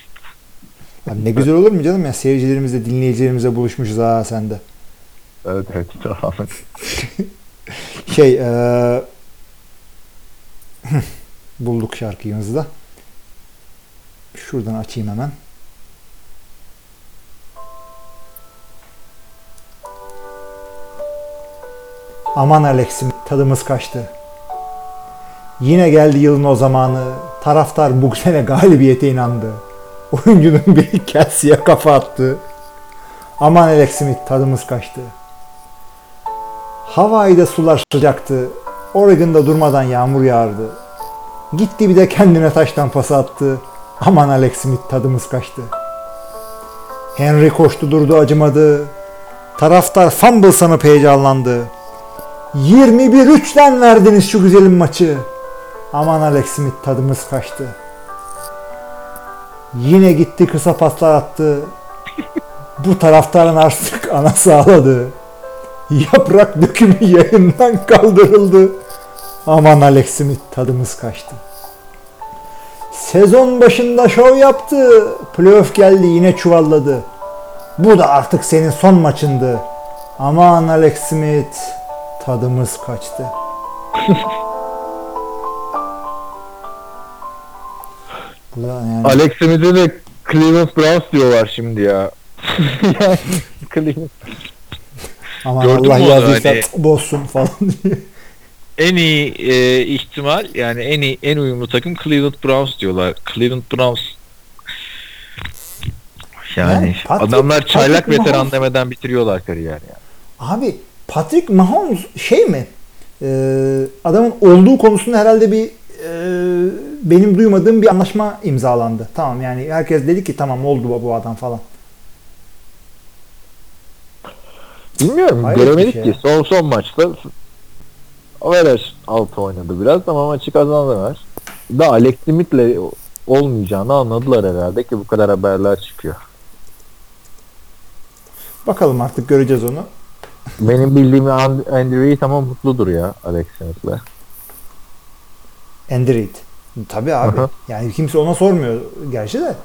Abi ne güzel olur mu canım ya seyircilerimizle dinleyicilerimizle buluşmuşuz ha sende. Evet evet tamam. Şey e, bulduk şarkımızı da. Şuradan açayım hemen. Aman Alex'im tadımız kaçtı. Yine geldi yılın o zamanı. Taraftar bu sene galibiyete inandı. Oyuncunun biri Kelsey'e kafa attı. Aman Alex Smith tadımız kaçtı. Hawaii'de sular sıcaktı. Oregon'da durmadan yağmur yağardı. Gitti bir de kendine taştan pas attı. Aman Alex Smith tadımız kaçtı. Henry koştu durdu acımadı. Taraftar fumble sanıp heyecanlandı. 21-3'ten verdiniz şu güzelim maçı. Aman Alex Smith tadımız kaçtı. Yine gitti kısa paslar attı. Bu taraftarın artık anası ağladı. Yaprak dökümü yayından kaldırıldı. Aman Alex Smith tadımız kaçtı. Sezon başında şov yaptı. Playoff geldi yine çuvalladı. Bu da artık senin son maçındı. Aman Alex Smith tadımız kaçtı. Bu da yani Alex Smith'e de Cleveland Browns diyorlar şimdi ya. Cleveland. aman Gördün Allah yazdıysa hani? bozsun falan diye. En iyi e, ihtimal yani en iyi en uyumlu takım Cleveland Browns diyorlar. Cleveland Browns yani, Yani Patrick- adamlar çaylak Patrick veteran Mahomes- demeden bitiriyorlar kariyer yani. Abi Patrick Mahomes şey mi? Ee, adamın olduğu konusunda herhalde bir e, benim duymadığım bir anlaşma imzalandı. Tamam yani herkes dedi ki tamam oldu bu, adam falan. Bilmiyorum Hayret göremedik şey ki. Son son maçta Overer altı oynadı biraz ama maçı kazandılar. Da Alex Smith'le olmayacağını anladılar herhalde ki bu kadar haberler çıkıyor. Bakalım artık göreceğiz onu. Benim bildiğim And- Andy Reid ama mutludur ya Alex Smith'le. Andy Reid. Tabii abi. Aha. Yani kimse ona sormuyor gerçi de.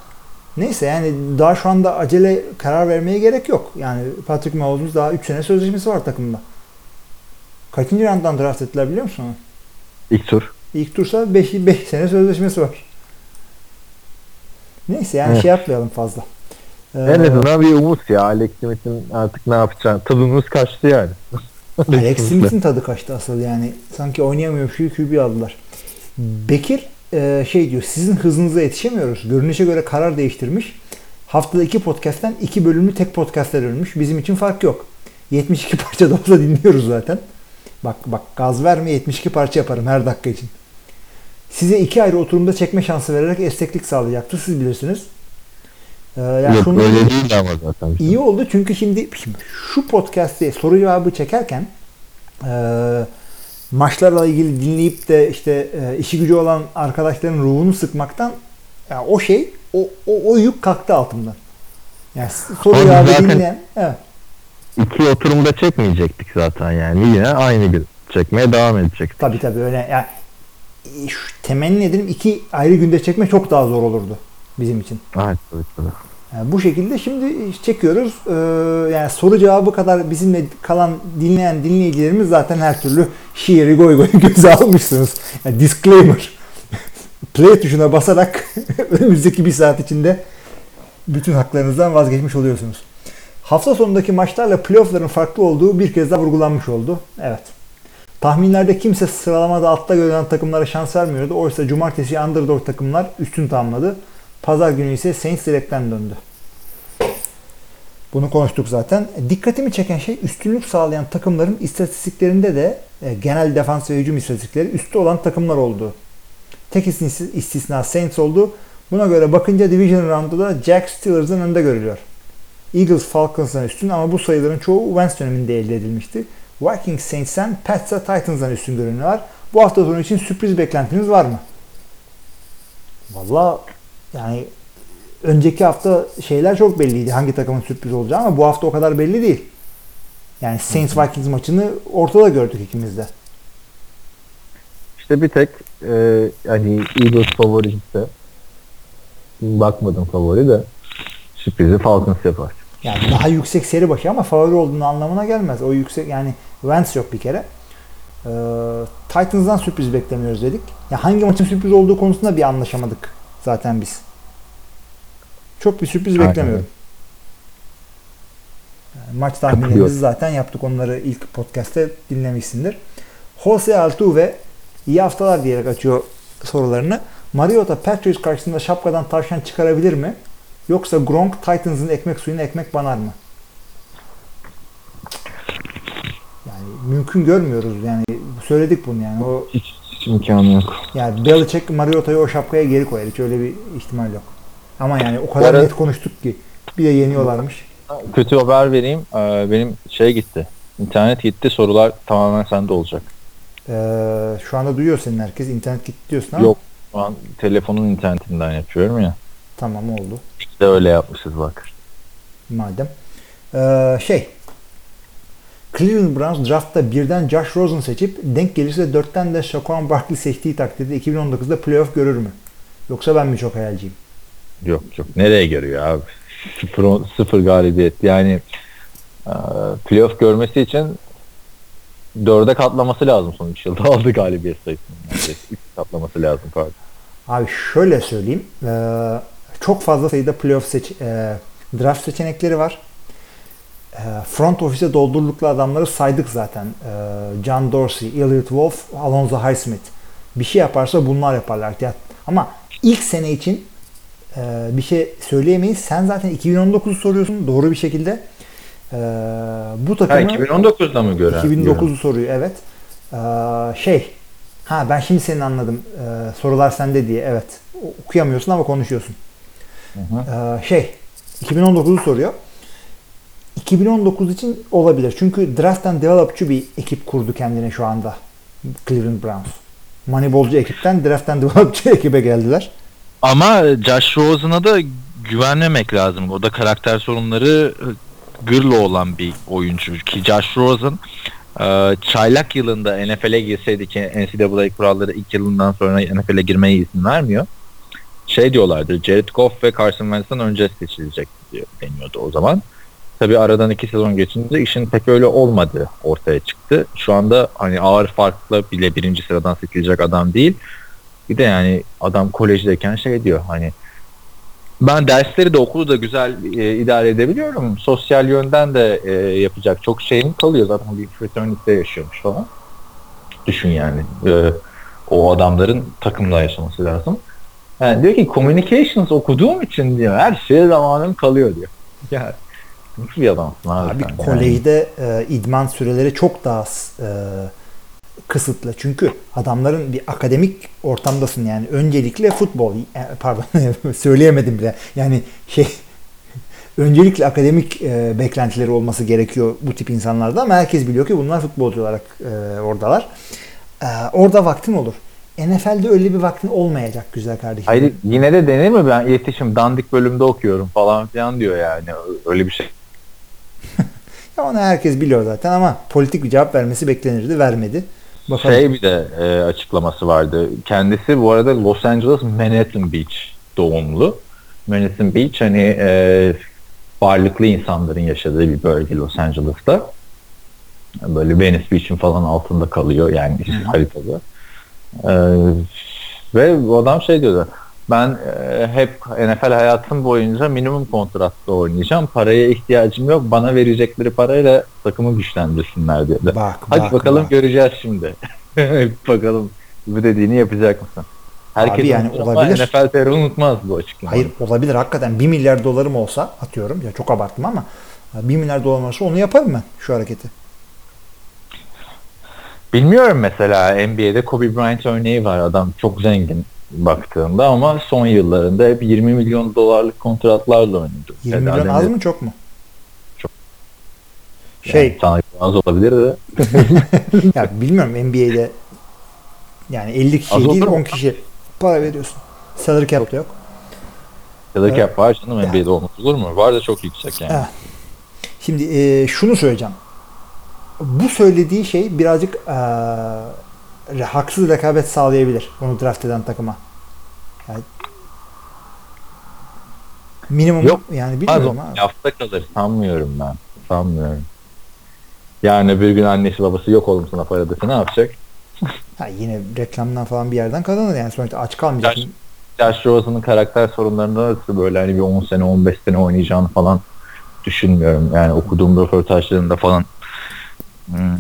Neyse yani daha şu anda acele karar vermeye gerek yok. Yani Patrick Mahomes'un daha 3 sene sözleşmesi var takımda. Kaçıncı rounddan draft ettiler biliyor musun? İlk tur. İlk tursa 5 5 sene sözleşmesi var. Neyse yani Evet. şey yapmayalım fazla. Ee, En azından bir umut ya Alex Smith'in artık ne yapacağını. Tadımız kaçtı yani. Alex Smith'in tadı kaçtı asıl yani. Sanki oynayamıyormuş gibi QB aldılar. Bekir e, şey diyor sizin hızınıza yetişemiyoruz. Görünüşe göre karar değiştirmiş. Haftada iki podcast'ten iki bölümlü tek podcast'e dönmüş. Bizim için fark yok. 72 parça da olsa dinliyoruz zaten. Bak bak gaz verme 72 parça yaparım her dakika için. Size iki ayrı oturumda çekme şansı vererek esneklik sağlayacaktır. Siz bilirsiniz. Ee, yani Yok şunu- öyle değil ama zaten. İyi oldu çünkü şimdi, şimdi şu podcast'i soru cevabı çekerken e, maçlarla ilgili dinleyip de işte e, işi gücü olan arkadaşların ruhunu sıkmaktan yani o şey o, o, o yük kalktı altımdan. Yani soru Abi cevabı dinleyen evet. İki oturumda çekmeyecektik zaten yani. Yine aynı gün çekmeye devam edecektik. Tabii tabii öyle yani e, şu, temenni ederim iki ayrı günde çekme çok daha zor olurdu bizim için. Evet tabii tabii. Yani bu şekilde şimdi çekiyoruz. Ee, yani soru cevabı kadar bizimle kalan dinleyen dinleyicilerimiz zaten her türlü şiiri goy goy göze almışsınız. Yani disclaimer. Play tuşuna basarak önümüzdeki bir saat içinde bütün haklarınızdan vazgeçmiş oluyorsunuz. Hafta sonundaki maçlarla playoffların farklı olduğu bir kez daha vurgulanmış oldu. Evet. Tahminlerde kimse sıralamada altta görülen takımlara şans vermiyordu. Oysa cumartesi underdog takımlar üstün tamamladı. Pazar günü ise Saints direkten döndü. Bunu konuştuk zaten. Dikkatimi çeken şey üstünlük sağlayan takımların istatistiklerinde de e, genel defans ve hücum istatistikleri üstte olan takımlar oldu. Tek istisna Saints oldu. Buna göre bakınca Division Round'da da Jack Steelers'ın önde görülüyor. Eagles Falcons'dan üstün ama bu sayıların çoğu Wentz döneminde elde edilmişti. Vikings Saints'ten Pats'a Titans'dan üstün görünüyorlar. Bu hafta sonu için sürpriz beklentiniz var mı? Valla yani önceki hafta şeyler çok belliydi hangi takımın sürpriz olacağı ama bu hafta o kadar belli değil. Yani Saints Vikings maçını ortada gördük ikimiz de. İşte bir tek e, hani Eagles favori ise bakmadım favori de sürprizi Falcons yapar. Yani daha yüksek seri başı ama favori olduğunu anlamına gelmez. O yüksek yani Wentz yok bir kere. Ee, Titans'dan sürpriz beklemiyoruz dedik. Ya hangi maçın sürpriz olduğu konusunda bir anlaşamadık zaten biz. Çok bir sürpriz Aynen. beklemiyorum. Yani maç tahminlerimizi zaten yaptık. Onları ilk podcast'te dinlemişsindir. Jose Altuve iyi haftalar diyerek açıyor sorularını. Mariota Patriots karşısında şapkadan tavşan çıkarabilir mi? Yoksa Gronk Titans'ın ekmek suyuna ekmek banar mı? Yani mümkün görmüyoruz yani söyledik bunu yani o hiç, hiç imkanı yok. Yani Belichick Mariota'yı o şapkaya geri koyar hiç öyle bir ihtimal yok. Ama yani o kadar net konuştuk ki bir de yeniyorlarmış. Kötü haber vereyim. Ee, benim şey gitti. İnternet gitti. Sorular tamamen sende olacak. Ee, şu anda duyuyor senin herkes. İnternet gitti diyorsun ama. Yok. Şu an telefonun internetinden yapıyorum ya. Tamam oldu. İşte öyle yapmışız bak. Madem. Ee, şey. Cleveland Browns draftta birden Josh Rosen seçip denk gelirse dörtten de Shaquan Barkley seçtiği takdirde 2019'da playoff görür mü? Yoksa ben mi çok hayalciyim? Yok yok. Nereye görüyor abi? Sıfır, sıfır galibiyet. Yani e, playoff görmesi için dörde katlaması lazım son 3 yılda aldı galibiyet sayısını. Yani 3 katlaması lazım pardon. Abi şöyle söyleyeyim. E, çok fazla sayıda playoff seç, e, draft seçenekleri var. E, front ofise doldurdukları adamları saydık zaten. E, John Dorsey, Elliot Wolf, Alonzo Highsmith. Bir şey yaparsa bunlar yaparlar. Ya, ama ilk sene için e, bir şey söyleyemeyiz. Sen zaten 2019'u soruyorsun doğru bir şekilde. E, bu takımı... Ha, 2019'da mı gören? 2009'u soruyor evet. Şey Ha ben şimdi seni anladım. Ee, sorular sende diye. Evet. Okuyamıyorsun ama konuşuyorsun. Hı hı. Ee, şey 2019'u soruyor. 2019 için olabilir. Çünkü draft and developçu bir ekip kurdu kendine şu anda. Cleveland Browns. Moneyballcu ekipten draft and developçu ekibe geldiler. Ama Josh Rosen'a da güvenmemek lazım. O da karakter sorunları gırla olan bir oyuncu ki Josh Rosen e, çaylak yılında NFL'e girseydi ki NCAA kuralları ilk yılından sonra NFL'e girmeye izin vermiyor. Şey diyorlardı Jared Goff ve Carson Wentz'den önce seçilecek diyor, deniyordu o zaman. Tabi aradan iki sezon geçince işin pek öyle olmadı ortaya çıktı. Şu anda hani ağır farklı bile birinci sıradan seçilecek adam değil. Bir de yani adam kolejdeyken şey diyor hani ben dersleri de okulu da güzel e, idare edebiliyorum. Sosyal yönden de e, yapacak çok şeyim kalıyor. Zaten bir fraternity'de yaşıyormuş falan. Düşün yani. E, o adamların takımla yaşaması lazım. Yani diyor ki communications okuduğum için diyor her şeye zamanım kalıyor diyor. Yani nasıl bir adamsın abi, abi Kolejde yani. e, idman süreleri çok daha e, kısıtlı. Çünkü adamların bir akademik ortamdasın yani. Öncelikle futbol. E, pardon söyleyemedim bile. Yani şey öncelikle akademik e, beklentileri olması gerekiyor bu tip insanlarda ama herkes biliyor ki bunlar futbolcu olarak e, oradalar. E, orada vaktin olur. NFL'de öyle bir vaktin olmayacak güzel kardeşim. Hayır yine de denir mi ben iletişim dandik bölümde okuyorum falan filan diyor yani öyle bir şey. ya onu herkes biliyor zaten ama politik bir cevap vermesi beklenirdi vermedi. Bakalım. Şey bir de e, açıklaması vardı. Kendisi bu arada Los Angeles Manhattan Beach doğumlu. Venice Beach hani e, varlıklı insanların yaşadığı bir bölge Los Angeles'ta. Böyle Venice Beach'in falan altında kalıyor yani haritada. E, ve bu adam şey diyordu. Ben e, hep NFL hayatım boyunca minimum kontratla oynayacağım. Paraya ihtiyacım yok. Bana verecekleri parayla takımı güçlendirsinler dedi. Bak Hadi bak, bakalım bak. göreceğiz şimdi. bakalım bu dediğini yapacak mısın? Herkes Abi yani olabilir. NFL TR unutmaz bu açıklamayı. Hayır olabilir hakikaten 1 milyar dolarım olsa atıyorum ya çok abarttım ama 1 milyar dolarım olsa onu yaparım ben şu hareketi. Bilmiyorum mesela NBA'de Kobe Bryant örneği var. Adam çok zengin baktığında ama son yıllarında hep 20 milyon dolarlık kontratlarla oynadı. 20 Herhalde milyon az mı çok mu? Çok. Şey Yani az olabilir de. ya bilmiyorum NBA'de yani 50 kişi Az değil olur mu? 10 kişi para veriyorsun. Salary cap da yok. Ya da Evet. cap var canım NBA'de olmaz olur mu? Var da çok yüksek yani. Evet. Şimdi e, şunu söyleyeceğim. Bu söylediği şey birazcık e, haksız rekabet sağlayabilir bunu draft eden takıma. Yani, minimum Yok, yani bilmiyorum abi. lafta kalır sanmıyorum ben. Sanmıyorum. Yani bir gün annesi babası yok oğlum sana para dese ne yapacak? Ha, yine reklamdan falan bir yerden kazanır yani sonuçta aç kalmayacak. Gerçi- Josh Rosen'ın karakter sorunlarından ötürü böyle hani bir 10 sene 15 sene oynayacağını falan düşünmüyorum. Yani okuduğum röportajlarında falan hmm,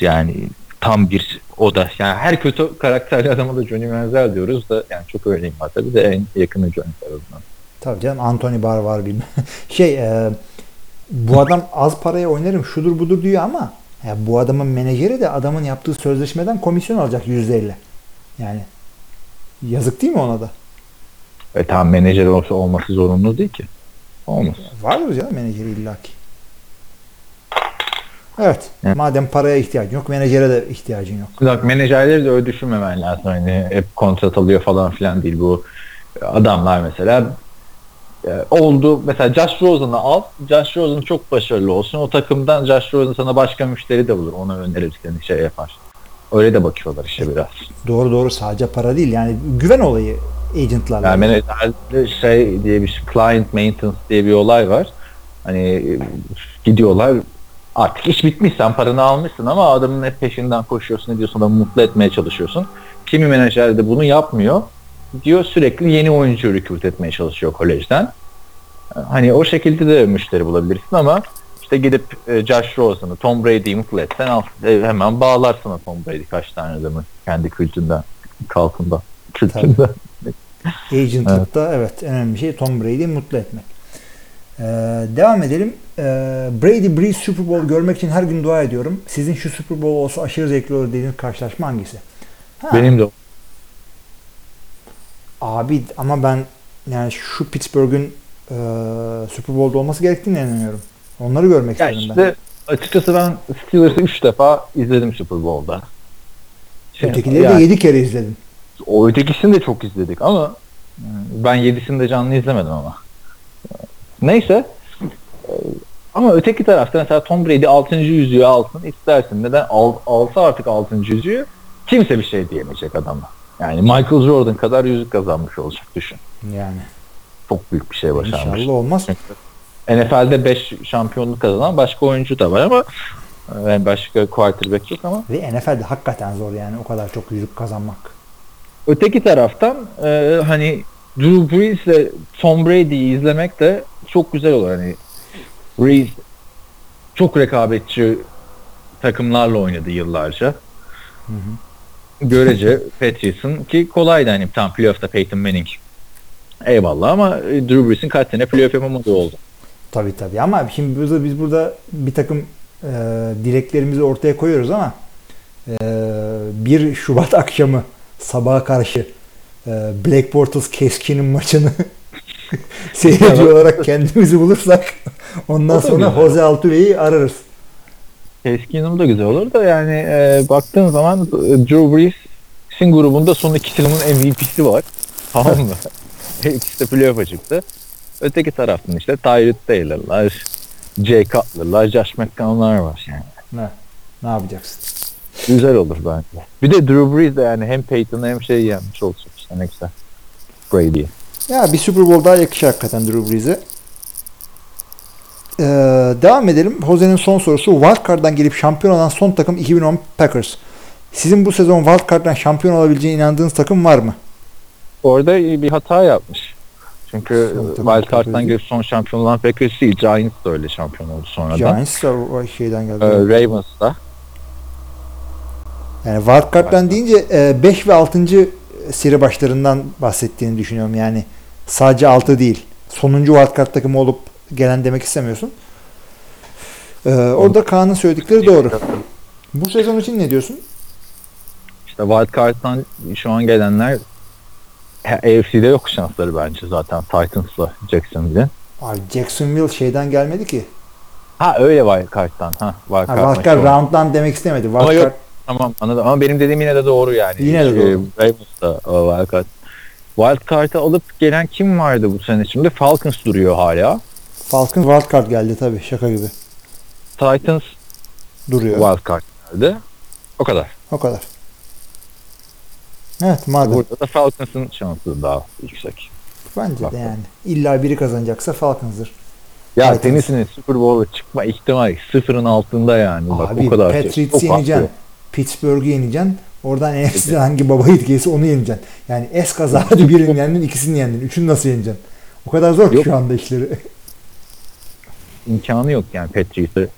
yani tam bir o da yani her kötü karakterli adama da Johnny Manziel diyoruz da yani çok örneğim var tabii de en yakını Johnny tarafından. Tabii canım Anthony Barr var bilmem. şey e, bu adam az paraya oynarım şudur budur diyor ama ya bu adamın menajeri de adamın yaptığı sözleşmeden komisyon alacak %50. Yani yazık değil mi ona da? E tamam menajer olsa olması zorunlu değil ki. Olmaz. Vardır canım menajeri illaki. Evet. Evet. Madem paraya ihtiyacın yok, menajere de ihtiyacın yok. Bak menajerleri de öyle düşünmemen lazım. Hani hep kontrat alıyor falan filan değil bu adamlar mesela e, oldu mesela Josh Rosen'ı al. Josh Rosen çok başarılı olsun. O takımdan Josh Rosen sana başka müşteri de bulur. Ona önerir seni şey yapar. Öyle de bakıyorlar işte biraz. Doğru doğru sadece para değil. Yani güven olayı agentlarla. Yani menajerde şey diye bir client maintenance diye bir olay var. Hani gidiyorlar artık iş bitmiş sen paranı almışsın ama adamın hep peşinden koşuyorsun ne diyorsun adamı mutlu etmeye çalışıyorsun. Kimi menajer de bunu yapmıyor. Diyor sürekli yeni oyuncu recruit etmeye çalışıyor kolejden. Hani o şekilde de müşteri bulabilirsin ama işte gidip e, Josh Rosen'ı, Tom Brady'yi mutlu etsen al, e, hemen bağlar sana Tom Brady kaç tane adamı kendi kültünden, kalkından, kültünden. Agentlıkta evet. en önemli şey Tom Brady'yi mutlu etmek. Ee, devam edelim. Ee, Brady Breeze Super Bowl görmek için her gün dua ediyorum. Sizin şu Super Bowl olsa aşırı zevkli olur dediğiniz karşılaşma hangisi? Ha, Benim de o. Abi ama ben yani şu Pittsburgh'ün e, Super Bowl'da olması gerektiğine inanıyorum. Onları görmek Ya istiyorum ben. işte açıkçası ben Steelers'ı 3 defa izledim Super Bowl'da. Şey, Ötekileri yani de 7 kere izledim. O ötekisini de çok izledik ama ben 7'sini de canlı izlemedim ama. Neyse. E, Ama öteki tarafta mesela Tom Brady 6. yüzüğü alsın istersin. Neden? Al, alsa artık 6. yüzüğü kimse bir şey diyemeyecek adama. Yani Michael Jordan kadar yüzük kazanmış olacak düşün. Yani. Çok büyük bir şey başarmış. İnşallah olmaz. NFL'de 5 şampiyonluk kazanan başka oyuncu da var ama e, yani başka quarterback yok ama Ve NFL'de hakikaten zor yani o kadar çok yüzük kazanmak. öteki taraftan e, hani Drew Brees ile Tom Brady'yi izlemek de çok güzel olur. Hani Brees çok rekabetçi takımlarla oynadı yıllarca. Hı hı. Görece Patriots'ın ki kolaydı hani tam playoff'ta Peyton Manning. Eyvallah ama e, Drew Brees'in kaç sene playoff yapamadığı oldu. Tabii tabii ama şimdi burada biz burada bir takım e, dileklerimizi ortaya koyuyoruz ama e, 1 Şubat akşamı sabaha karşı e, Black Bortles Keskin'in maçını seyrediyor olarak kendimizi bulursak ondan O sonra güzel. Jose Altuve'yi ararız. Keskin'im da güzel olur da yani e, baktığın zaman e, Drew Brees'in grubunda son iki sezonun MVP'si var. Tamam mı? İkisi de playoff'a çıktı. Öteki taraftan işte Tyrod Taylor'lar, Jay Cutler'lar, Josh McCown'lar var yani. Ne? Ne yapacaksın? Güzel olur bence. Bir de Drew Brees de yani hem Peyton'ı hem şeyi yenmiş olacak işte ne güzel. Brady'yi. Ya bir Super Bowl daha yakışır hakikaten Drew Brees'e. Ee, devam edelim. Jose'nin son sorusu. Wildcard'dan gelip şampiyon olan son takım 2010 Packers. Sizin bu sezon Wildcard'dan şampiyon olabileceğine inandığınız takım var mı? Orada bir hata yapmış. Çünkü Wildcard'dan gelip son şampiyon olan Packers değil. Giants da öyle şampiyon oldu sonradan. Giants da o şeyden geldi. Ee, Ravens da. Yani Wildcard'dan deyince 5 ve 6. seri başlarından bahsettiğini düşünüyorum. Yani sadece 6 değil. Sonuncu Wildcard takımı olup gelen demek istemiyorsun. Ee, orada Kaan'ın söyledikleri doğru. Bu sezon için ne diyorsun? İşte Wildcard'dan şu an gelenler AFC'de yok şansları bence zaten Titans'la Jacksonville'in. Abi Jacksonville şeyden gelmedi ki. Ha öyle Wildcard'dan. Ha Ha, Wildcard. Wildcard maçı var. round'dan demek istemedi. Ama Wildcard yok. Tamam anladım ama benim dediğim yine de doğru yani. Yine de Şey, doğru. Ravens'da o Wildcard. Wildcard'ı alıp gelen kim vardı bu sene şimdi? Falcons duruyor hala. Falcons Wildcard geldi tabii şaka gibi. Titans Duruyor. Wildcard geldi. O kadar. O kadar. Evet madem. Burada da Falcons'ın şansı daha yüksek. Bence Bak. de yani. İlla biri kazanacaksa Falcons'dır. Ya Titans. tenisinin Super Bowl'a çıkma ihtimali sıfırın altında yani. Bak Abi o kadar şey. Çok farklı. yeneceksin. Pittsburgh'u yeneceksin. Oradan NFC'de hangi baba yiğitkiyse onu yeneceksin. Yani es kaza hadi birini yendin, ikisini yendin. Üçünü nasıl yeneceksin? O kadar zor ki Yok. şu anda işleri. imkanı yok yani Patriots'ı.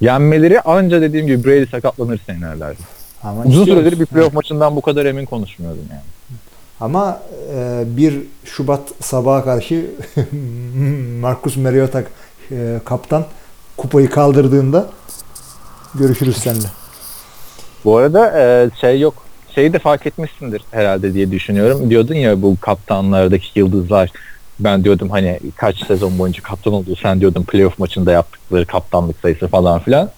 Yenmeleri anca dediğim gibi Brady sakatlanır senelerdir. Ama Uzun süredir bir playoff maçından bu kadar emin konuşmuyordum yani. Ama e, 1 Şubat sabaha karşı Marcus Mariota e, kaptan kupayı kaldırdığında görüşürüz seninle. Bu arada e, şey yok. Şeyi de fark etmişsindir herhalde diye düşünüyorum. Diyordun ya bu kaptanlardaki yıldızlar ben diyordum hani kaç sezon boyunca kaptan oldu sen diyordun playoff maçında yaptıkları kaptanlık sayısı falan filan.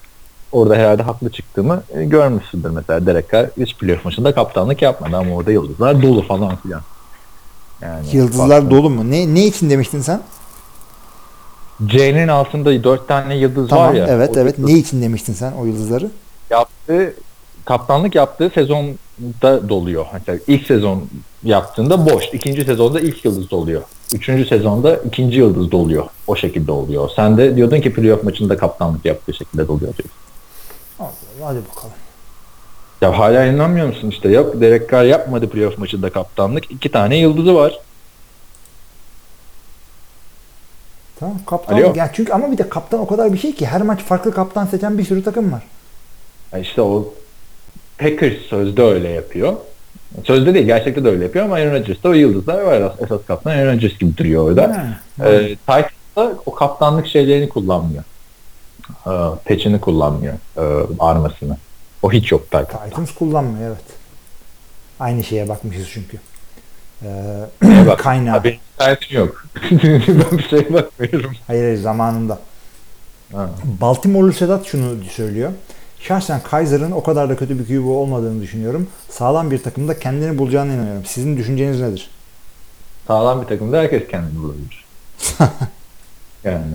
Orada herhalde haklı çıktığımı e, görmüşsündür mesela Derek Carr hiç playoff maçında kaptanlık yapmadı ama orada yıldızlar dolu falan filan. Yani Yıldızlar baktım. dolu mu? Ne ne için demiştin sen? C'nin altında dört tane yıldız Tamam var ya. evet evet. yıldız Ne için demiştin sen o yıldızları? yaptığı kaptanlık yaptığı sezonda doluyor. Mesela ilk sezon yaptığında boş. ikinci sezonda ilk yıldız doluyor. Üçüncü sezonda ikinci yıldız doluyor. O şekilde oluyor. Sen de diyordun ki playoff maçında kaptanlık yaptığı şekilde doluyor diyor. Hadi bakalım. Ya hala inanmıyor musun işte? Yok Derek Carr yapmadı playoff maçında kaptanlık. İki tane yıldızı var. Tamam kaptan. Alo. Yani çünkü ama bir de kaptan o kadar bir şey ki her maç farklı kaptan seçen bir sürü takım var. Ya işte o Packers sözde öyle yapıyor. Sözde değil gerçekte de öyle yapıyor ama Aaron Rodgers'ta o yıldızlar var. Esas kaptan Aaron Rodgers gibi duruyor orada. Ee, Titans'da o kaptanlık şeylerini kullanmıyor. Ee, peçini kullanmıyor. Ee, armasını. O hiç yok Titans. Titans kullanmıyor evet. Aynı şeye bakmışız çünkü. Ee, Bak, kaynağı. tersim yok. ben bir şeye bakmıyorum. Hayır hayır zamanında. Ha. Baltimore'lu Sedat şunu söylüyor. Şahsen Kaiser'ın o kadar da kötü bir QB olmadığını düşünüyorum. Sağlam bir takımda kendini bulacağına inanıyorum. Sizin düşünceniz nedir? Sağlam bir takımda herkes kendini bulabilir. yani.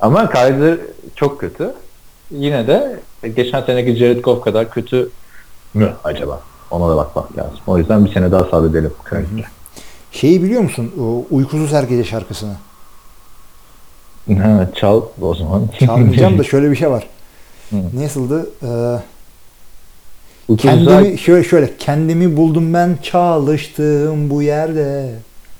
Ama Kaiser çok kötü. Yine de geçen seneki Jared Goff kadar kötü mü acaba? Ona da bakmak lazım. O yüzden bir sene daha sabredelim Kaiser'e. Şeyi biliyor musun? O Uykusuz Her Gece şarkısını. Evet çal o zaman. Çalmayacağım da şöyle bir şey var. Hı. Nasıldı? Ee, kendimi şöyle şöyle kendimi buldum ben çalıştığım bu yerde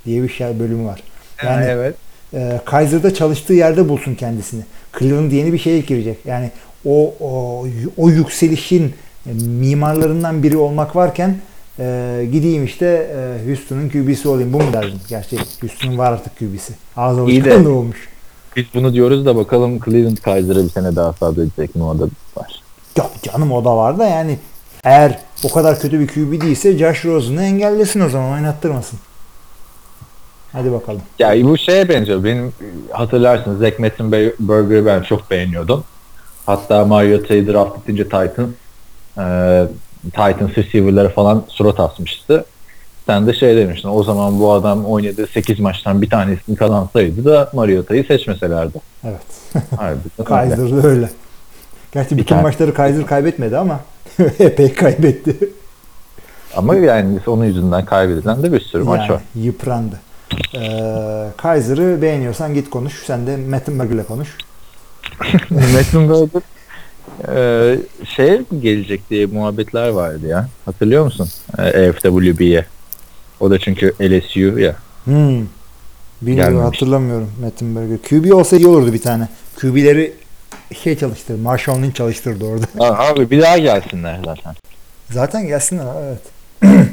diye bir şey bölümü var. Yani evet. e, Kaiser'da çalıştığı yerde bulsun kendisini. Cleveland yeni bir şeye girecek. Yani o o, o yükselişin e, mimarlarından biri olmak varken e, gideyim işte e, Houston'un QB'si olayım. Bu mu derdin? Gerçi Houston'un var artık QB'si. Ağız alışkanlığı olmuş. Biz bunu diyoruz da bakalım Cleveland Kaiser'a bir sene daha sabredecek mi o da var. Yok canım o da var da yani eğer o kadar kötü bir QB değilse Josh Rosen'ı engellesin o zaman oynattırmasın. Hadi bakalım. Ya bu şeye benziyor. Benim hatırlarsınız Zach Mettenberger'ı ben çok beğeniyordum. Hatta Mariota'yı draft edince Titans e, Titans receiver'lara falan surat asmıştı. Sen de şey demiştin o zaman bu adam oynadığı 8 maçtan bir tanesini kazansaydı da Mariota'yı seçmeselerdi. Evet. Harbiden öyle. Kaiser'da öyle. Gerçi bütün tane- maçları Kaiser kaybetmedi ama epey kaybetti. Ama yani onun yüzünden kaybedilen de bir sürü maç Yani var. yıprandı. Ee, Kaiser'ı beğeniyorsan git konuş. Sen de Mettenberger'le konuş. Mettenberger e, şey gelecek diye muhabbetler vardı ya. Hatırlıyor musun? E, FWB'ye. O da çünkü LSU ya. Hmm. Bilmiyorum Gelmemiş. hatırlamıyorum Mettenberger. QB olsa iyi olurdu bir tane. QB'leri şey çalıştırdı. Marshall Lynch çalıştırdı orada. Aa, Abi bir daha gelsinler zaten. Zaten gelsinler evet.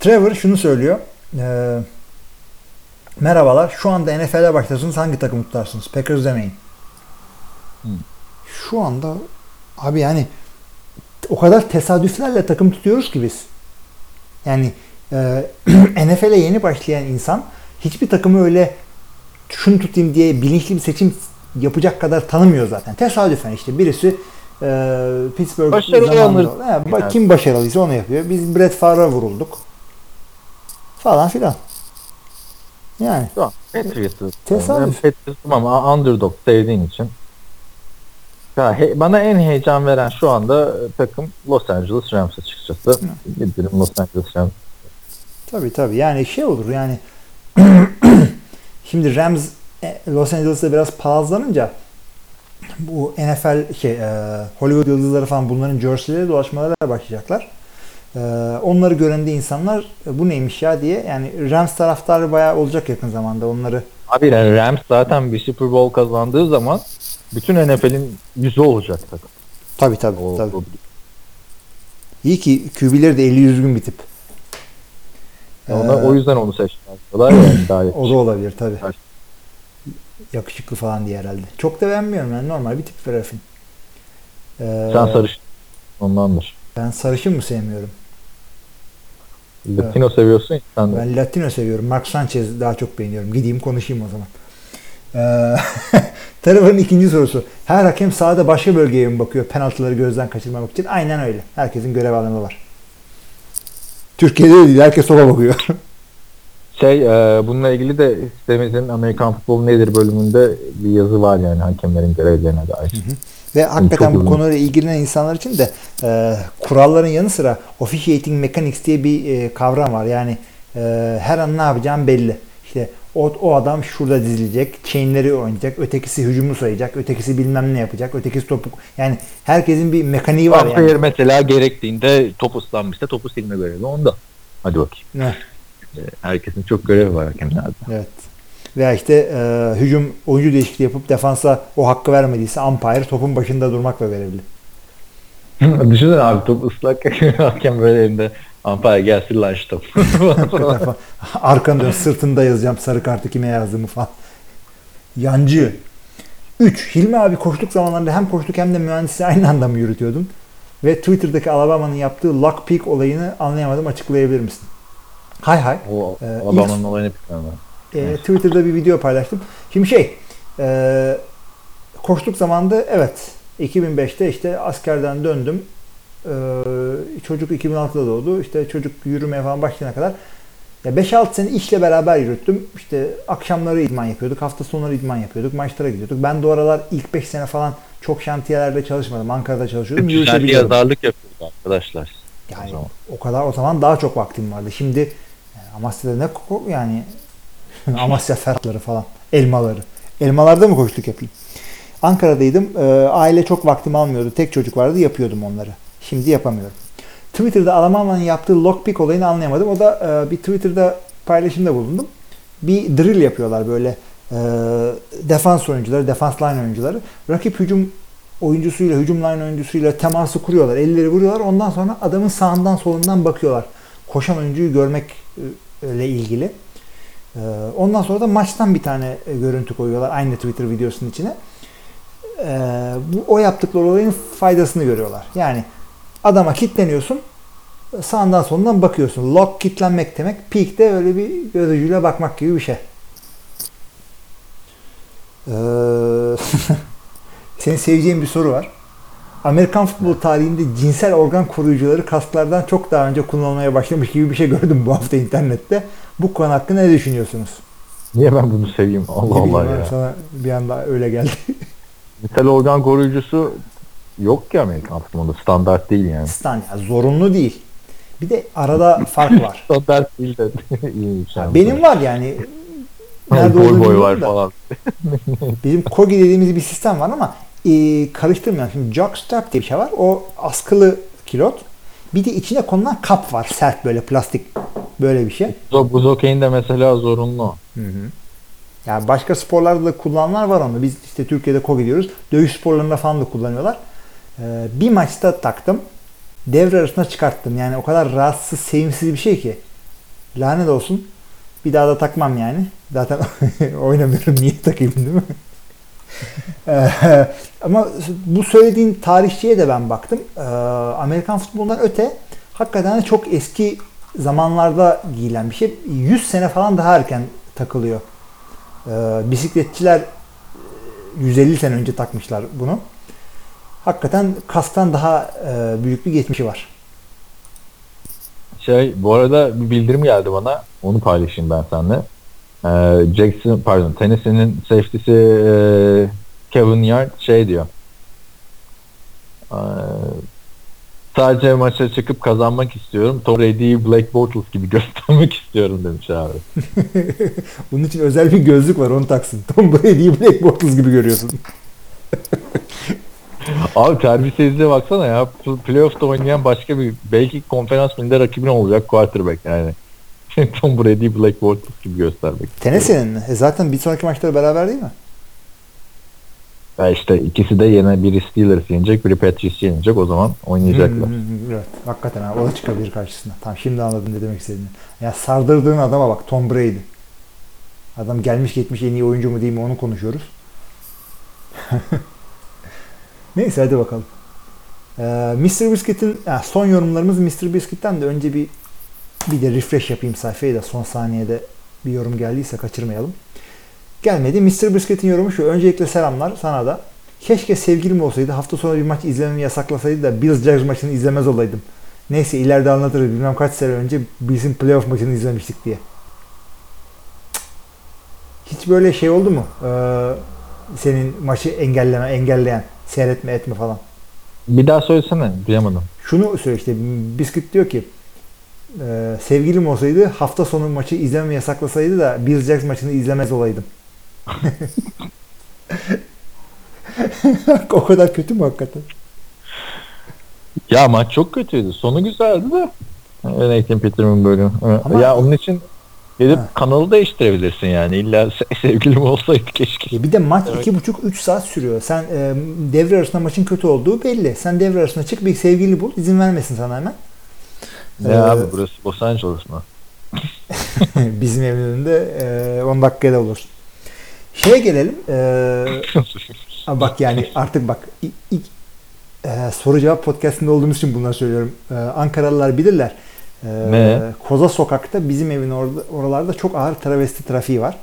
Trevor şunu söylüyor. Ee, merhabalar. Şu anda NFL'e başlarsınız. Hangi takımı tutarsınız? Packers demeyin. Hmm. Şu anda abi yani o kadar tesadüflerle takım tutuyoruz ki biz. Yani NFL'e yeni başlayan insan hiçbir takımı öyle şunu tutayım diye bilinçli bir seçim yapacak kadar tanımıyor zaten. Tesadüfen işte birisi e, Pittsburgh zamanında-. He, kim başarılıysa onu yapıyor. Biz Brett Favre'a vurulduk. Falan filan. Yani Şu an Patriots'ı. Tesadüf. Patriots'ım ama underdog sevdiğin için. Ya, he- bana en heyecan veren şu anda takım Los Angeles Rams açıkçası. Gidelim Los Angeles Rams. Tabii tabii. Yani şey olur yani şimdi Rams e, Los Angeles'ta biraz palazlanınca bu NFL şey e, Hollywood yıldızları falan bunların jerseyleri dolaşmalara başlayacaklar. E, onları gören de insanlar e, bu neymiş ya diye yani Rams taraftarı bayağı olacak yakın zamanda onları. Abi yani Rams zaten bir Super Bowl kazandığı zaman bütün NFL'in yüzü olacak takım. Tabii tabii. O, tabii. o- İyi ki QB'leri de 50 düzgün bir tip. Ona- Ee, o yüzden onu seçtiler. diyorlar yani daha O da olabilir. Evet. Yakışıklı falan diye herhalde. Çok da beğenmiyorum yani normal bir tip Ferrafin. Ee, Sen sarış ondandır. Ben sarışın mı sevmiyorum? Latino seviyorsun ya sen de. Ben Latino seviyorum. Mark Sanchez daha çok beğeniyorum. Gideyim konuşayım o zaman. Ee, Trevor'ın ikinci sorusu. Her hakem sahada başka bölgeye mi bakıyor penaltıları gözden kaçırmamak için? Aynen öyle. Herkesin görev alanı var. Türkiye'de öyle değil. Herkes sola bakıyor. Şey e, bununla ilgili de sitemizin Amerikan Futbolu Nedir bölümünde bir yazı var yani hakemlerin görevlerine dair. Ve hakikaten bu konuyla ilgilenen insanlar için de e, kuralların yanı sıra officiating mechanics diye bir e, kavram var. Yani e, her an ne yapacağım belli. İşte o, o adam şurada dizilecek, chainleri oynayacak, ötekisi hücumu sayacak, ötekisi bilmem ne yapacak, ötekisi topu... Yani herkesin bir mekaniği var Umpire yani. mesela gerektiğinde top ıslanmışsa topu silme görevi onda. Hadi bakayım. Ne? E, Herkesin çok görevi var hakemlerde. Evet. Veya işte e, hücum oyuncu değişikliği yapıp defansa o hakkı vermediyse umpire topun başında durmakla görevli. Düşünsene abi top ıslak hakem böyle elinde umpire gelsin top. Arkanı dön sırtında yazacağım sarı kartı kime yazdığımı falan. Yancı. 3. Hilmi abi koştuk zamanlarında hem koştuk hem de mühendisi aynı anda mı yürütüyordun? Ve Twitter'daki Alabama'nın yaptığı lock pick olayını anlayamadım açıklayabilir misin? Hay hay. o Ee, Alabama'nın olayını bilmiyorum. Ee, Twitter'da bir video paylaştım. Şimdi şey e, koştuk zamanında evet 2005'te işte askerden döndüm. Ee, çocuk 2006'da doğdu. İşte çocuk yürümeye falan başlayana kadar ya 5-6 sene işle beraber yürüttüm. İşte akşamları idman yapıyorduk. Hafta sonları idman yapıyorduk. Maçlara gidiyorduk. Ben de aralar ilk 5 sene falan çok şantiyelerde çalışmadım. Ankara'da çalışıyordum. Yürütebiliyordum. yazarlık yapıyordu arkadaşlar. Yani o o kadar o zaman daha çok vaktim vardı. Şimdi yani Amasya'da ne ko- yani Amasya fertları falan, elmaları. Elmalarda mı koştuk yapayım? Ankara'daydım. Ee, aile çok vaktim almıyordu. Tek çocuk vardı. Yapıyordum onları. Şimdi yapamıyorum. Twitter'da Alamama'nın yaptığı lockpick olayını anlayamadım. O da e, bir Twitter'da paylaşımda bulundum. Bir drill yapıyorlar böyle e, defans oyuncuları, defans line oyuncuları. Rakip hücum oyuncusuyla, hücum line oyuncusuyla teması kuruyorlar. Elleri vuruyorlar. Ondan sonra adamın sağından solundan bakıyorlar. Koşan oyuncuyu görmekle ilgili. Ee, Ondan sonra da maçtan bir tane e, görüntü koyuyorlar aynı Twitter videosunun içine. Bu o yaptıkları olayın faydasını görüyorlar. Yani adama kitleniyorsun, sağından solundan bakıyorsun. Lock kitlenmek demek, peak de öyle bir göz ucuyla bakmak gibi bir şey. Ee, senin seveceğin bir soru var. Amerikan futbol tarihinde cinsel organ koruyucuları kasklardan çok daha önce kullanılmaya başlamış gibi bir şey gördüm bu hafta internette. Bu konu hakkında ne düşünüyorsunuz? Niye ben bunu seveyim? Allah Ne Allah ya. Sana bir anda öyle geldi. Vital organ koruyucusu yok ki Amerikan futbolunda. Standart değil yani. Stan ya zorunlu değil. Bir de arada fark var. Standart değil de yani. Benim var yani. Nerede boy boy var da. falan. Bizim Kogi dediğimiz bir sistem var ama e, karıştırmayalım. Şimdi jockstrap diye bir şey var. O askılı kilot. Bir de içine konulan kap var. Sert böyle plastik böyle bir şey. Bu buz okeyinde mesela zorunlu. Yani başka sporlarda da kullananlar var onu. Biz işte Türkiye'de Kogi diyoruz. Dövüş sporlarında falan da kullanıyorlar. Ee, bir maçta taktım. Devre arasında çıkarttım. Yani o kadar rahatsız, sevimsiz bir şey ki. Lanet olsun. Bir daha da takmam yani. Zaten oynamıyorum. Niye takayım değil mi? Ee, ama bu söylediğin tarihçiye de ben baktım. Ee, Amerikan futbolundan öte hakikaten çok eski zamanlarda giyilen bir şey. 100 sene falan daha erken takılıyor. Bisikletçiler e, 150 sene önce takmışlar bunu. Hakikaten kastan daha e, büyük bir geçmişi var. Şey bu arada bir bildirim geldi bana. Onu paylaşayım ben seninle. Ee, Jackson pardon Tennessee'nin safety'si e, Kevin Yard şey diyor. Ee, sadece maça çıkıp kazanmak istiyorum. Tom Brady'yi Black Bortles gibi göstermek istiyorum demiş abi. Bunun için özel bir gözlük var onu taksın. Tom Brady'yi Black Bortles gibi görüyorsun. Abi terbiyesizliğe baksana ya. Pl- Playoff'ta oynayan başka bir belki konferans finalinde rakibin olacak quarterback yani. Tom Brady'yi Black Bortles gibi göstermek. Tennessee'nin? E zaten bir sonraki maçları beraber değil mi? Ya işte ikisi de yine biri Steelers yenecek, biri Patriots yenecek. O zaman oynayacaklar. Hmm, evet. Hakikaten abi. O da çıkabilir karşısına. Tamam şimdi anladım ne demek istediğini. Ya sardırdığın adama bak Tom Brady. Adam gelmiş geçmiş en iyi oyuncu mu değil mi onu konuşuyoruz. Neyse hadi bakalım. Ee, Mr. Biscuit'in ya son yorumlarımız Mr. Biscuit'ten de önce bir bir de refresh yapayım sayfayı da son saniyede bir yorum geldiyse kaçırmayalım. Gelmedi. Mr. Biscuit'in yorumu şu. Öncelikle selamlar sana da. Keşke sevgilim olsaydı hafta sonu bir maç izlememi yasaklasaydı da Bills Jags maçını izlemez olaydım. Neyse ileride anlatırız. Bilmem kaç sene önce Bills'in playoff maçını izlemiştik diye. Hiç böyle şey oldu mu? Ee, senin maçı engelleme, engelleyen, seyretme etme falan. Bir daha söylesene. Duyamadım. Şunu söyle işte Biscuit diyor ki e, sevgilim olsaydı hafta sonu maçı izlememi yasaklasaydı da Bills Jags maçını izlemez olaydım. o kadar kötü mü hakikaten? Ya maç çok kötüydü. Sonu güzeldi de. Nathan Peterman bölümü. Ama- ya onun için gidip Ha. kanalı değiştirebilirsin yani. İlla se- sevgilim olsaydı keşke. E bir de maç Evet. iki buçuk üç saat sürüyor. Sen e, devre arasında maçın kötü olduğu belli. Sen devre arasında çık bir sevgili bul. izin vermesin sana hemen. Ne Ee, abi burası Los Angeles mı? Bizim evin önünde e, 10 dakikada olur. Şeye gelelim. E, bak yani artık bak ilk, ilk, e, soru cevap podcastinde olduğumuz için bunları söylüyorum. E, Ankaralılar bilirler. E, Ne? Koza sokakta bizim evin orada, oralarda çok ağır travesti trafiği var.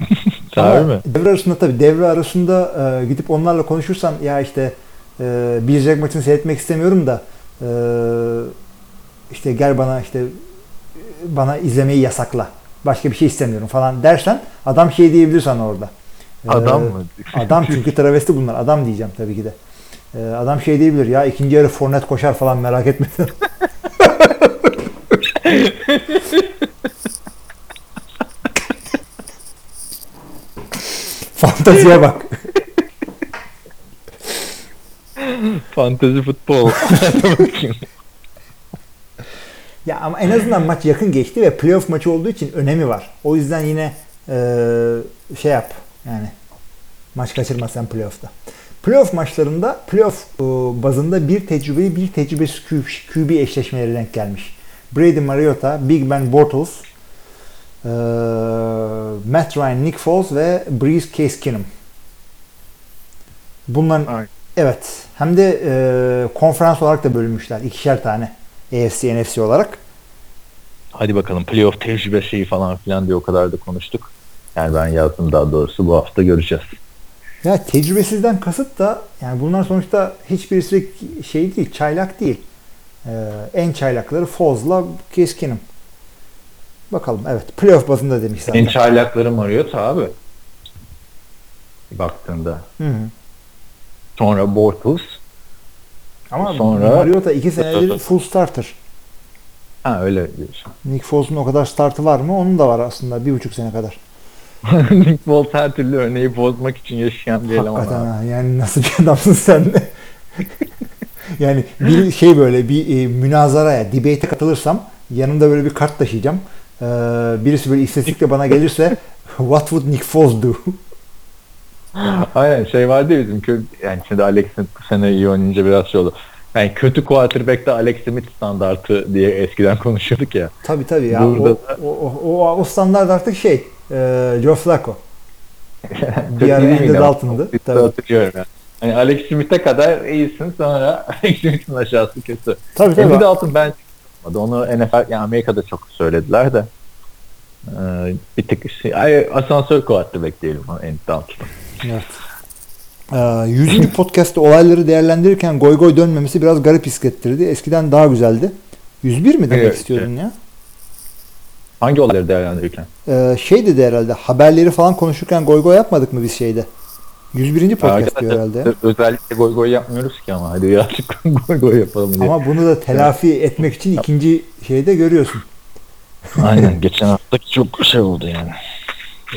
Ama mi? Devre arasında tabii devre arasında e, gidip onlarla konuşursan ya işte e, bir Jack maçını seyretmek istemiyorum da e, işte gel bana işte bana izlemeyi yasakla. Başka bir şey istemiyorum falan dersen adam şey diyebilir sana orada. E, Adam mı? Adam çünkü travesti bunlar. Adam diyeceğim tabii ki de. Ee, adam şey diyebilir ya ikinci yarı Fornet koşar falan merak etme. Fantaziye bak. Fantezi futbol. Ya ama en azından maç yakın geçti ve playoff maçı olduğu için önemi var. O yüzden yine eee, şey yap yani maç kaçırma sen playoff'ta. Playoff maçlarında playoff e, bazında bir tecrübeli bir tecrübesiz QB eşleşmeleri denk gelmiş. Brady Mariota, Big Ben Bortles, eee, Matt Ryan, Nick Foles ve Breeze Case Keenum. Bunların Aynen. evet hem de eee, konferans olarak da bölünmüşler. ikişer tane. AFC, NFC olarak. Hadi bakalım playoff tecrübe şeyi falan filan diye o kadar da konuştuk. Yani ben yazdım daha doğrusu bu hafta göreceğiz. Ya tecrübesizden kasıt da yani bunlar sonuçta hiçbirisi şey değil, çaylak değil. Ee, en çaylakları Foz'la Keskin'im. Bakalım evet. Playoff bazında demiş zaten. En çaylakları Mariota abi. Baktığında. Hı hı. Sonra Bortles. Ama Sonra- Mariota iki senedir full starter. Ha öyle diyorsun. Nick Foles'un o kadar startı var mı? Onun da var aslında bir buçuk sene kadar. Nick Foles her türlü örneği bozmak için yaşayan bir eleman. Hakikaten ha. Yani nasıl bir adamsın sen de. yani bir şey böyle bir e, münazaraya, debate'e katılırsam yanımda böyle bir kart taşıyacağım. Ee, birisi böyle istatistikle bana gelirse what would Nick Foles do? Aynen şey vardı ya bizim kö- yani şimdi Alex Smith bu sene iyi oynayınca biraz şey oldu. Yani kötü quarterback'te Alex Smith standartı diye eskiden konuşuyorduk ya. Tabii tabii ya. Burada o, o, o, o standart artık şey e, Joe Flacco. İyi Andy? Dalton'dı. Tabii. hatırlıyorum yani. Hani Alex Smith'e kadar iyisin sonra Alex Smith'in aşağısı kötü. Tabii tabii. Andy Dalton ben onu NFL yani Amerika'da çok söylediler de ee, bir tık şey, ay, asansör diyelim ona Andy Dalton. Evet. Ee, 100. podcast'te olayları değerlendirirken goy goy dönmemesi biraz garip hissettirdi. Eskiden daha güzeldi. 101 mi demek Evet, istiyordun ya? Hangi olayları değerlendirirken? Ee, şey dedi herhalde haberleri falan konuşurken goy goy yapmadık mı biz şeyde? 101. podcast diyor herhalde. Arkadaşlar, Özellikle goy goy yapmıyoruz ki ama hadi birazcık goy goy yapalım diye. Ama bunu da telafi etmek için ikinci şeyde görüyorsun. Aynen geçen hafta çok şey oldu yani.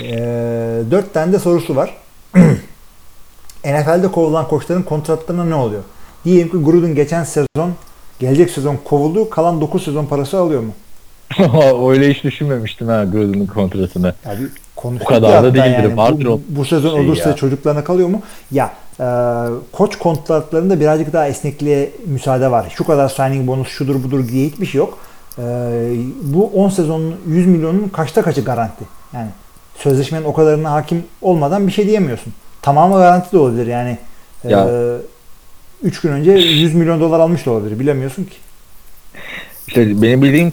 Ee, dört tane de sorusu var. NFL'de kovulan koçların kontratlarına ne oluyor? Diyelim ki Gruden geçen sezon, gelecek sezon kovuldu. Kalan 9 sezon parası alıyor mu? Öyle hiç düşünmemiştim ha Gruden'ın kontratını. Ya bir konuştuk O kadar ya da değildir, yani. vardır Bu, bu sezon şey olursa ya. çocuklarına kalıyor mu? Ya e, koç kontratlarında birazcık daha esnekliğe müsaade var. Şu kadar signing bonus şudur budur diye hiçbir şey yok. E, bu 10 sezonun 100 milyonun kaçta kaçı garanti? Yani sözleşmenin o kadarına hakim olmadan bir şey diyemiyorsun. Tamamı garanti de olabilir yani. Ya. 3 gün önce 100 milyon dolar almış da olabilir. Bilemiyorsun ki. İşte benim bildiğim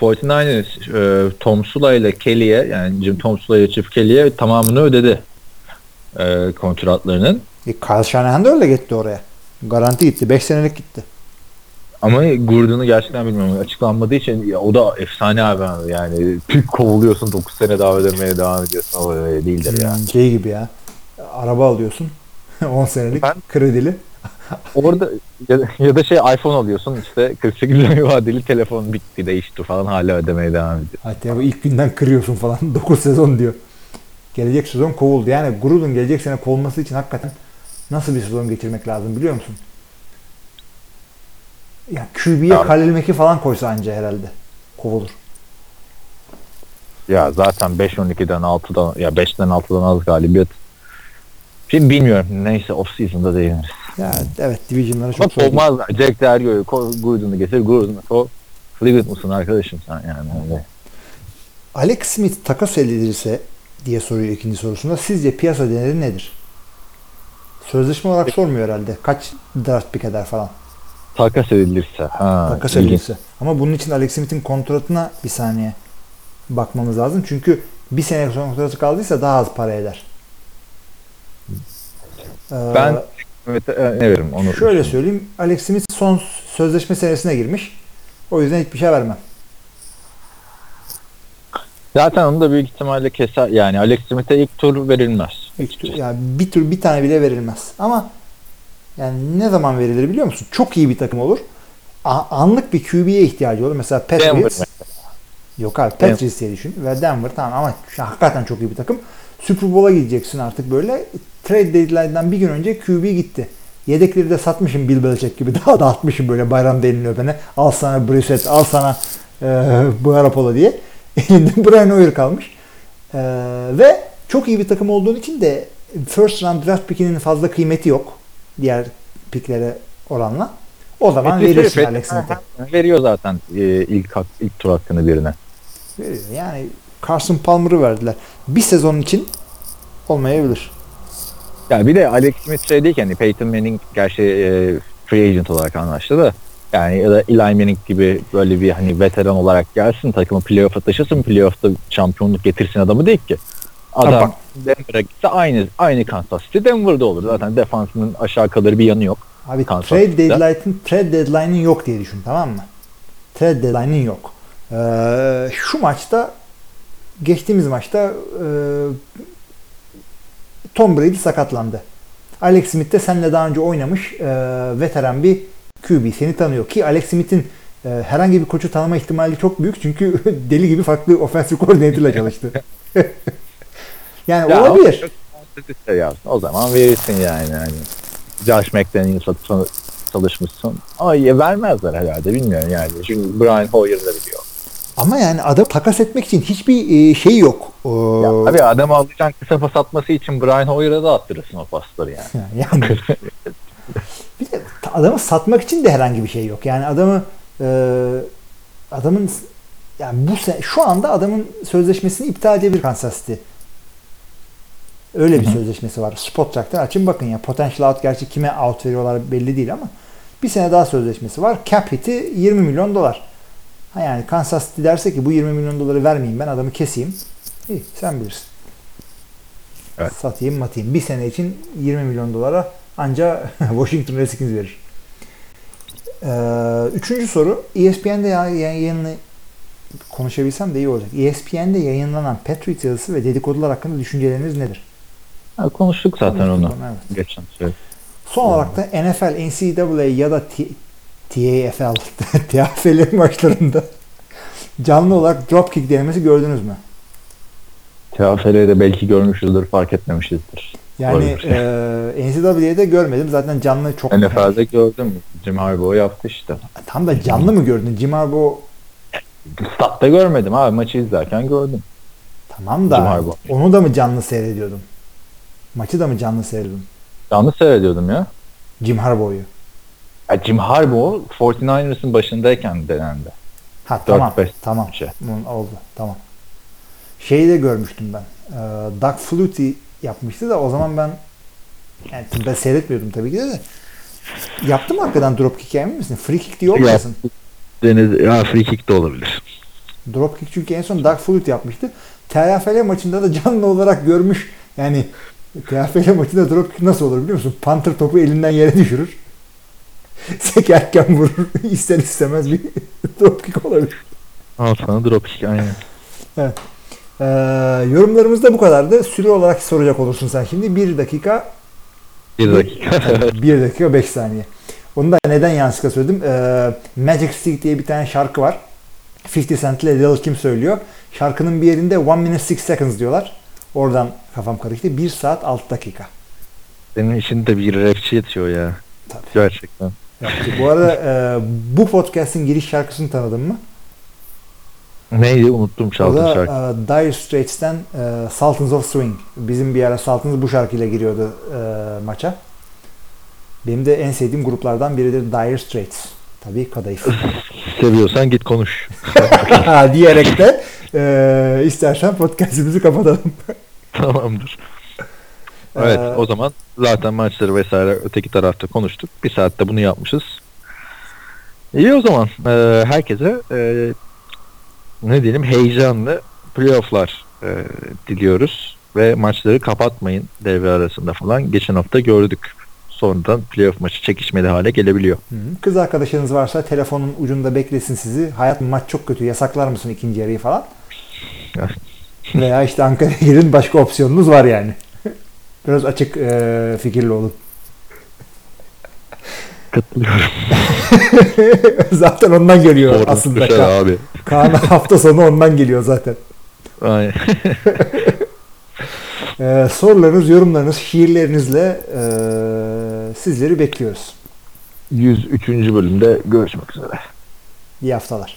49ers e, Tom Sula ile Kelly'e yani Jim Tom Sula ile Chip Kelly'e tamamını ödedi e, kontratlarının. E, Kyle Shanahan da öyle gitti oraya. Garanti gitti. 5 senelik gitti. Ama Gordon'u gerçekten bilmiyorum. Açıklanmadığı için ya, o da efsane abi. Yani Türk kovuluyorsun 9 sene daha ödemeye devam ediyorsun. O öyle değildir ya. Hmm, Şey gibi ya. Araba alıyorsun. 10 senelik Ben- kredili. Orada ya, ya da şey iPhone alıyorsun işte 48 ay vadeli telefon bitti değişti falan hala ödemeye devam ediyor. Hatta bu ilk günden kırıyorsun falan. 9 sezon diyor. Gelecek sezon kovuldu. Yani Gruden gelecek sene kovulması için hakikaten nasıl bir sezon geçirmek lazım biliyor musun? Ya QB'ye. Khalil Mack'i falan koysa anca herhalde. Kovulur. Ya zaten 5-12'den 6'dan ya 5'ten 6'dan az galibiyet. Şimdi bilmiyorum. Neyse off season'da değiniriz. Ya evet division'lara çok zor. kovmazlar. Jack Derrio'yu ko- Gordon'u getir. Gordon'u kov. Cleveland mısın arkadaşım sen yani öyle. Alex Smith takas edilirse diye soruyor ikinci sorusunda. Sizce piyasa değeri nedir? Sözleşme olarak sormuyor herhalde. Kaç draft pick eder falan. Takas edilirse. Ha, takas ilginç. edilirse. Ama bunun için Alex Smith'in kontratına bir saniye bakmamız lazım. Çünkü bir sene kontratı kaldıysa daha az para eder. Ee, Ben evet, e, ne veririm onu. şöyle söyleyeyim. Alex Smith son sözleşme senesine girmiş. O yüzden hiçbir şey vermem. Zaten onu da büyük ihtimalle keser. Yani Alex Smith'e ilk tur verilmez. Yani bir tür bir tane bile verilmez. Ama yani ne zaman verilir biliyor musun? Çok iyi bir takım olur. A- anlık bir QB'ye ihtiyacı olur. Mesela Patriots. Yok abi Patriots diye düşün. Ve Denver tamam ama hakikaten çok iyi bir takım. Super Bowl'a gideceksin artık böyle. Trade deadline'dan bir gün önce QB gitti. Yedekleri de satmışım Bill Belichick gibi. Daha da atmışım böyle bayram elini öpene. Al sana Brissett, al sana e, Garoppolo diye. Elinde Brian Hoyer kalmış. E, ve çok iyi bir takım olduğun için de first round draft pickinin fazla kıymeti yok. Diğer picklere oranla. O zaman Patriots verirsin veriyor, Alex Smith'e. Veriyor zaten e, ilk hak, ilk tur hakkını birine. Veriyor. Yani Carson Palmer'ı verdiler. Bir sezon için olmayabilir. Ya bir de Alex Smith şey değil ki hani Peyton Manning gerçi e, free agent olarak anlaştı da yani ya da Eli Manning gibi böyle bir hani veteran olarak gelsin takımı playoff'a taşısın playoff'ta şampiyonluk getirsin adamı değil ki. Adam Denver'a gitse aynı aynı Kansas City Denver'da olur. Zaten defansının aşağı kalır bir yanı yok. Abi Kansas trade deadline'ın trade deadline'ın yok diye düşün tamam mı? Trade deadline'ın yok. Ee, şu maçta geçtiğimiz maçta e, Tom Brady sakatlandı. Alex Smith de seninle daha önce oynamış e, veteran bir QB seni tanıyor ki Alex Smith'in e, herhangi bir koçu tanıma ihtimali çok büyük çünkü deli gibi farklı ofensif koordinatörle çalıştı. yani Ya olabilir. şey yapsın. O zaman verirsin yani. yani. Josh McDaniels'a çalışmışsın. Ama ya vermezler herhalde bilmiyorum yani. Çünkü Brian Hoyer da biliyor. Ama yani adam takas etmek için hiçbir e, şey yok. O- Ya, tabii adamı alacaksın kısa pas atması için Brian Hoyer'a da attırırsın o pasları yani. Yani bir de adamı satmak için de herhangi bir şey yok. Yani adamı e, adamın yani bu se- şu anda adamın sözleşmesini iptal edebilir Kansas City. Öyle bir sözleşmesi var. Spot Track'tan açın bakın ya. Potential out gerçi kime out veriyorlar belli değil ama bir sene daha sözleşmesi var. Cap hit'i 20 milyon dolar. Ha yani Kansas City derse ki bu 20 milyon doları vermeyeyim ben adamı keseyim. İyi sen bilirsin. Evet. Satayım matayım. Bir sene için 20 milyon dolara anca Washington Redskins verir. Ee, üçüncü soru. ESPN'de ya- yayını konuşabilsem de iyi olacak. ESPN'de yayınlanan Patriots yazısı ve dedikodular hakkında düşünceleriniz nedir? Ha, konuştuk zaten Konuştuk onu. evet. Geçen şey. Son olarak da NFL, NCAA ya da TAFL, TFL maçlarında canlı olarak dropkick denemesi gördünüz mü? TFL'de belki görmüşüzdür fark etmemişizdir. Yani Olabilir. e, NCAA'de görmedim. Zaten canlı çok... NFL'de gördüm. Jim Harbaugh yaptı işte. Tam da canlı mı gördün? Jim Harbaugh Statta görmedim abi maçı izlerken gördüm. tamam da onu da mı canlı seyrediyordun? Maçı da mı canlı seyrediyordun? Canlı seyrediyordum ya. Jim Harbaugh'u. Ya Jim Harbaugh 49ers'ın başındayken denendi. Ha tamam. 4-5 Tamam. şey. Oldu. Tamam. Şeyi de görmüştüm ben. Ee, Doug Flutie yapmıştı da o zaman ben yani ben seyretmiyordum tabii ki de, de. Yaptı mı hakikaten dropkick emin misin? Free kick diye olmasın. Deniz, ya free kick de olabilir. Dropkick çünkü en son Doug Flutie yapmıştı. TFL maçında da canlı olarak görmüş. Yani TFL maçında dropkick nasıl olur biliyor musun? Panther topu elinden yere düşürür. Sekerken vurur. İster istemez bir dropkick olabilir. Al sana drop kick aynen. Ee, yorumlarımız da bu kadardı. Süre olarak soracak olursun sen şimdi. 1 dakika Bir dakika. 1 dakika 5 saniye. Onu da neden yanlışlıkla söyledim. Ee, Magic Stick diye bir tane şarkı var. 50 Cent ile Lil Kim söylüyor. Şarkının bir yerinde 1 minute 6 seconds diyorlar. Oradan kafam karıştı. 1 saat 6 dakika. Senin için de bir rapçi yetiyor ya. Tabii. Gerçekten. Yaptı. Bu arada e, bu podcast'in giriş şarkısını tanıdın mı? Neydi unuttum O çaldığım da şarkı. e, Dire Straits'ten e, Sultans of Swing. Bizim bir ara Sultans bu şarkıyla giriyordu e, maça. Benim de en sevdiğim gruplardan biridir Dire Straits. Tabii kadayıf. Seviyorsan git konuş. Diyerek de e, istersen podcast'imizi kapatalım. Tamamdır. Evet Ee, o zaman zaten maçları vesaire öteki tarafta konuştuk. Bir saatte bunu yapmışız. İyi o zaman. Ee, herkese e, ne diyelim heyecanlı playofflar e, diliyoruz. Ve maçları kapatmayın devre arasında falan. Geçen hafta gördük. Sonradan playoff maçı çekişmeli hale gelebiliyor. Kız arkadaşınız varsa telefonun ucunda beklesin sizi. Hayat maç çok kötü yasaklar mısın ikinci yarıyı falan. Veya işte Ankara'ya gelin başka opsiyonunuz var yani. Biraz açık e, fikirli olun. Katılıyorum. zaten ondan geliyor Sorun aslında. düşer Ka- abi. Kaan hafta sonu ondan geliyor zaten. Aynen. Ee, sorularınız, yorumlarınız, şiirlerinizle e, sizleri bekliyoruz. 103. bölümde görüşmek üzere. İyi haftalar.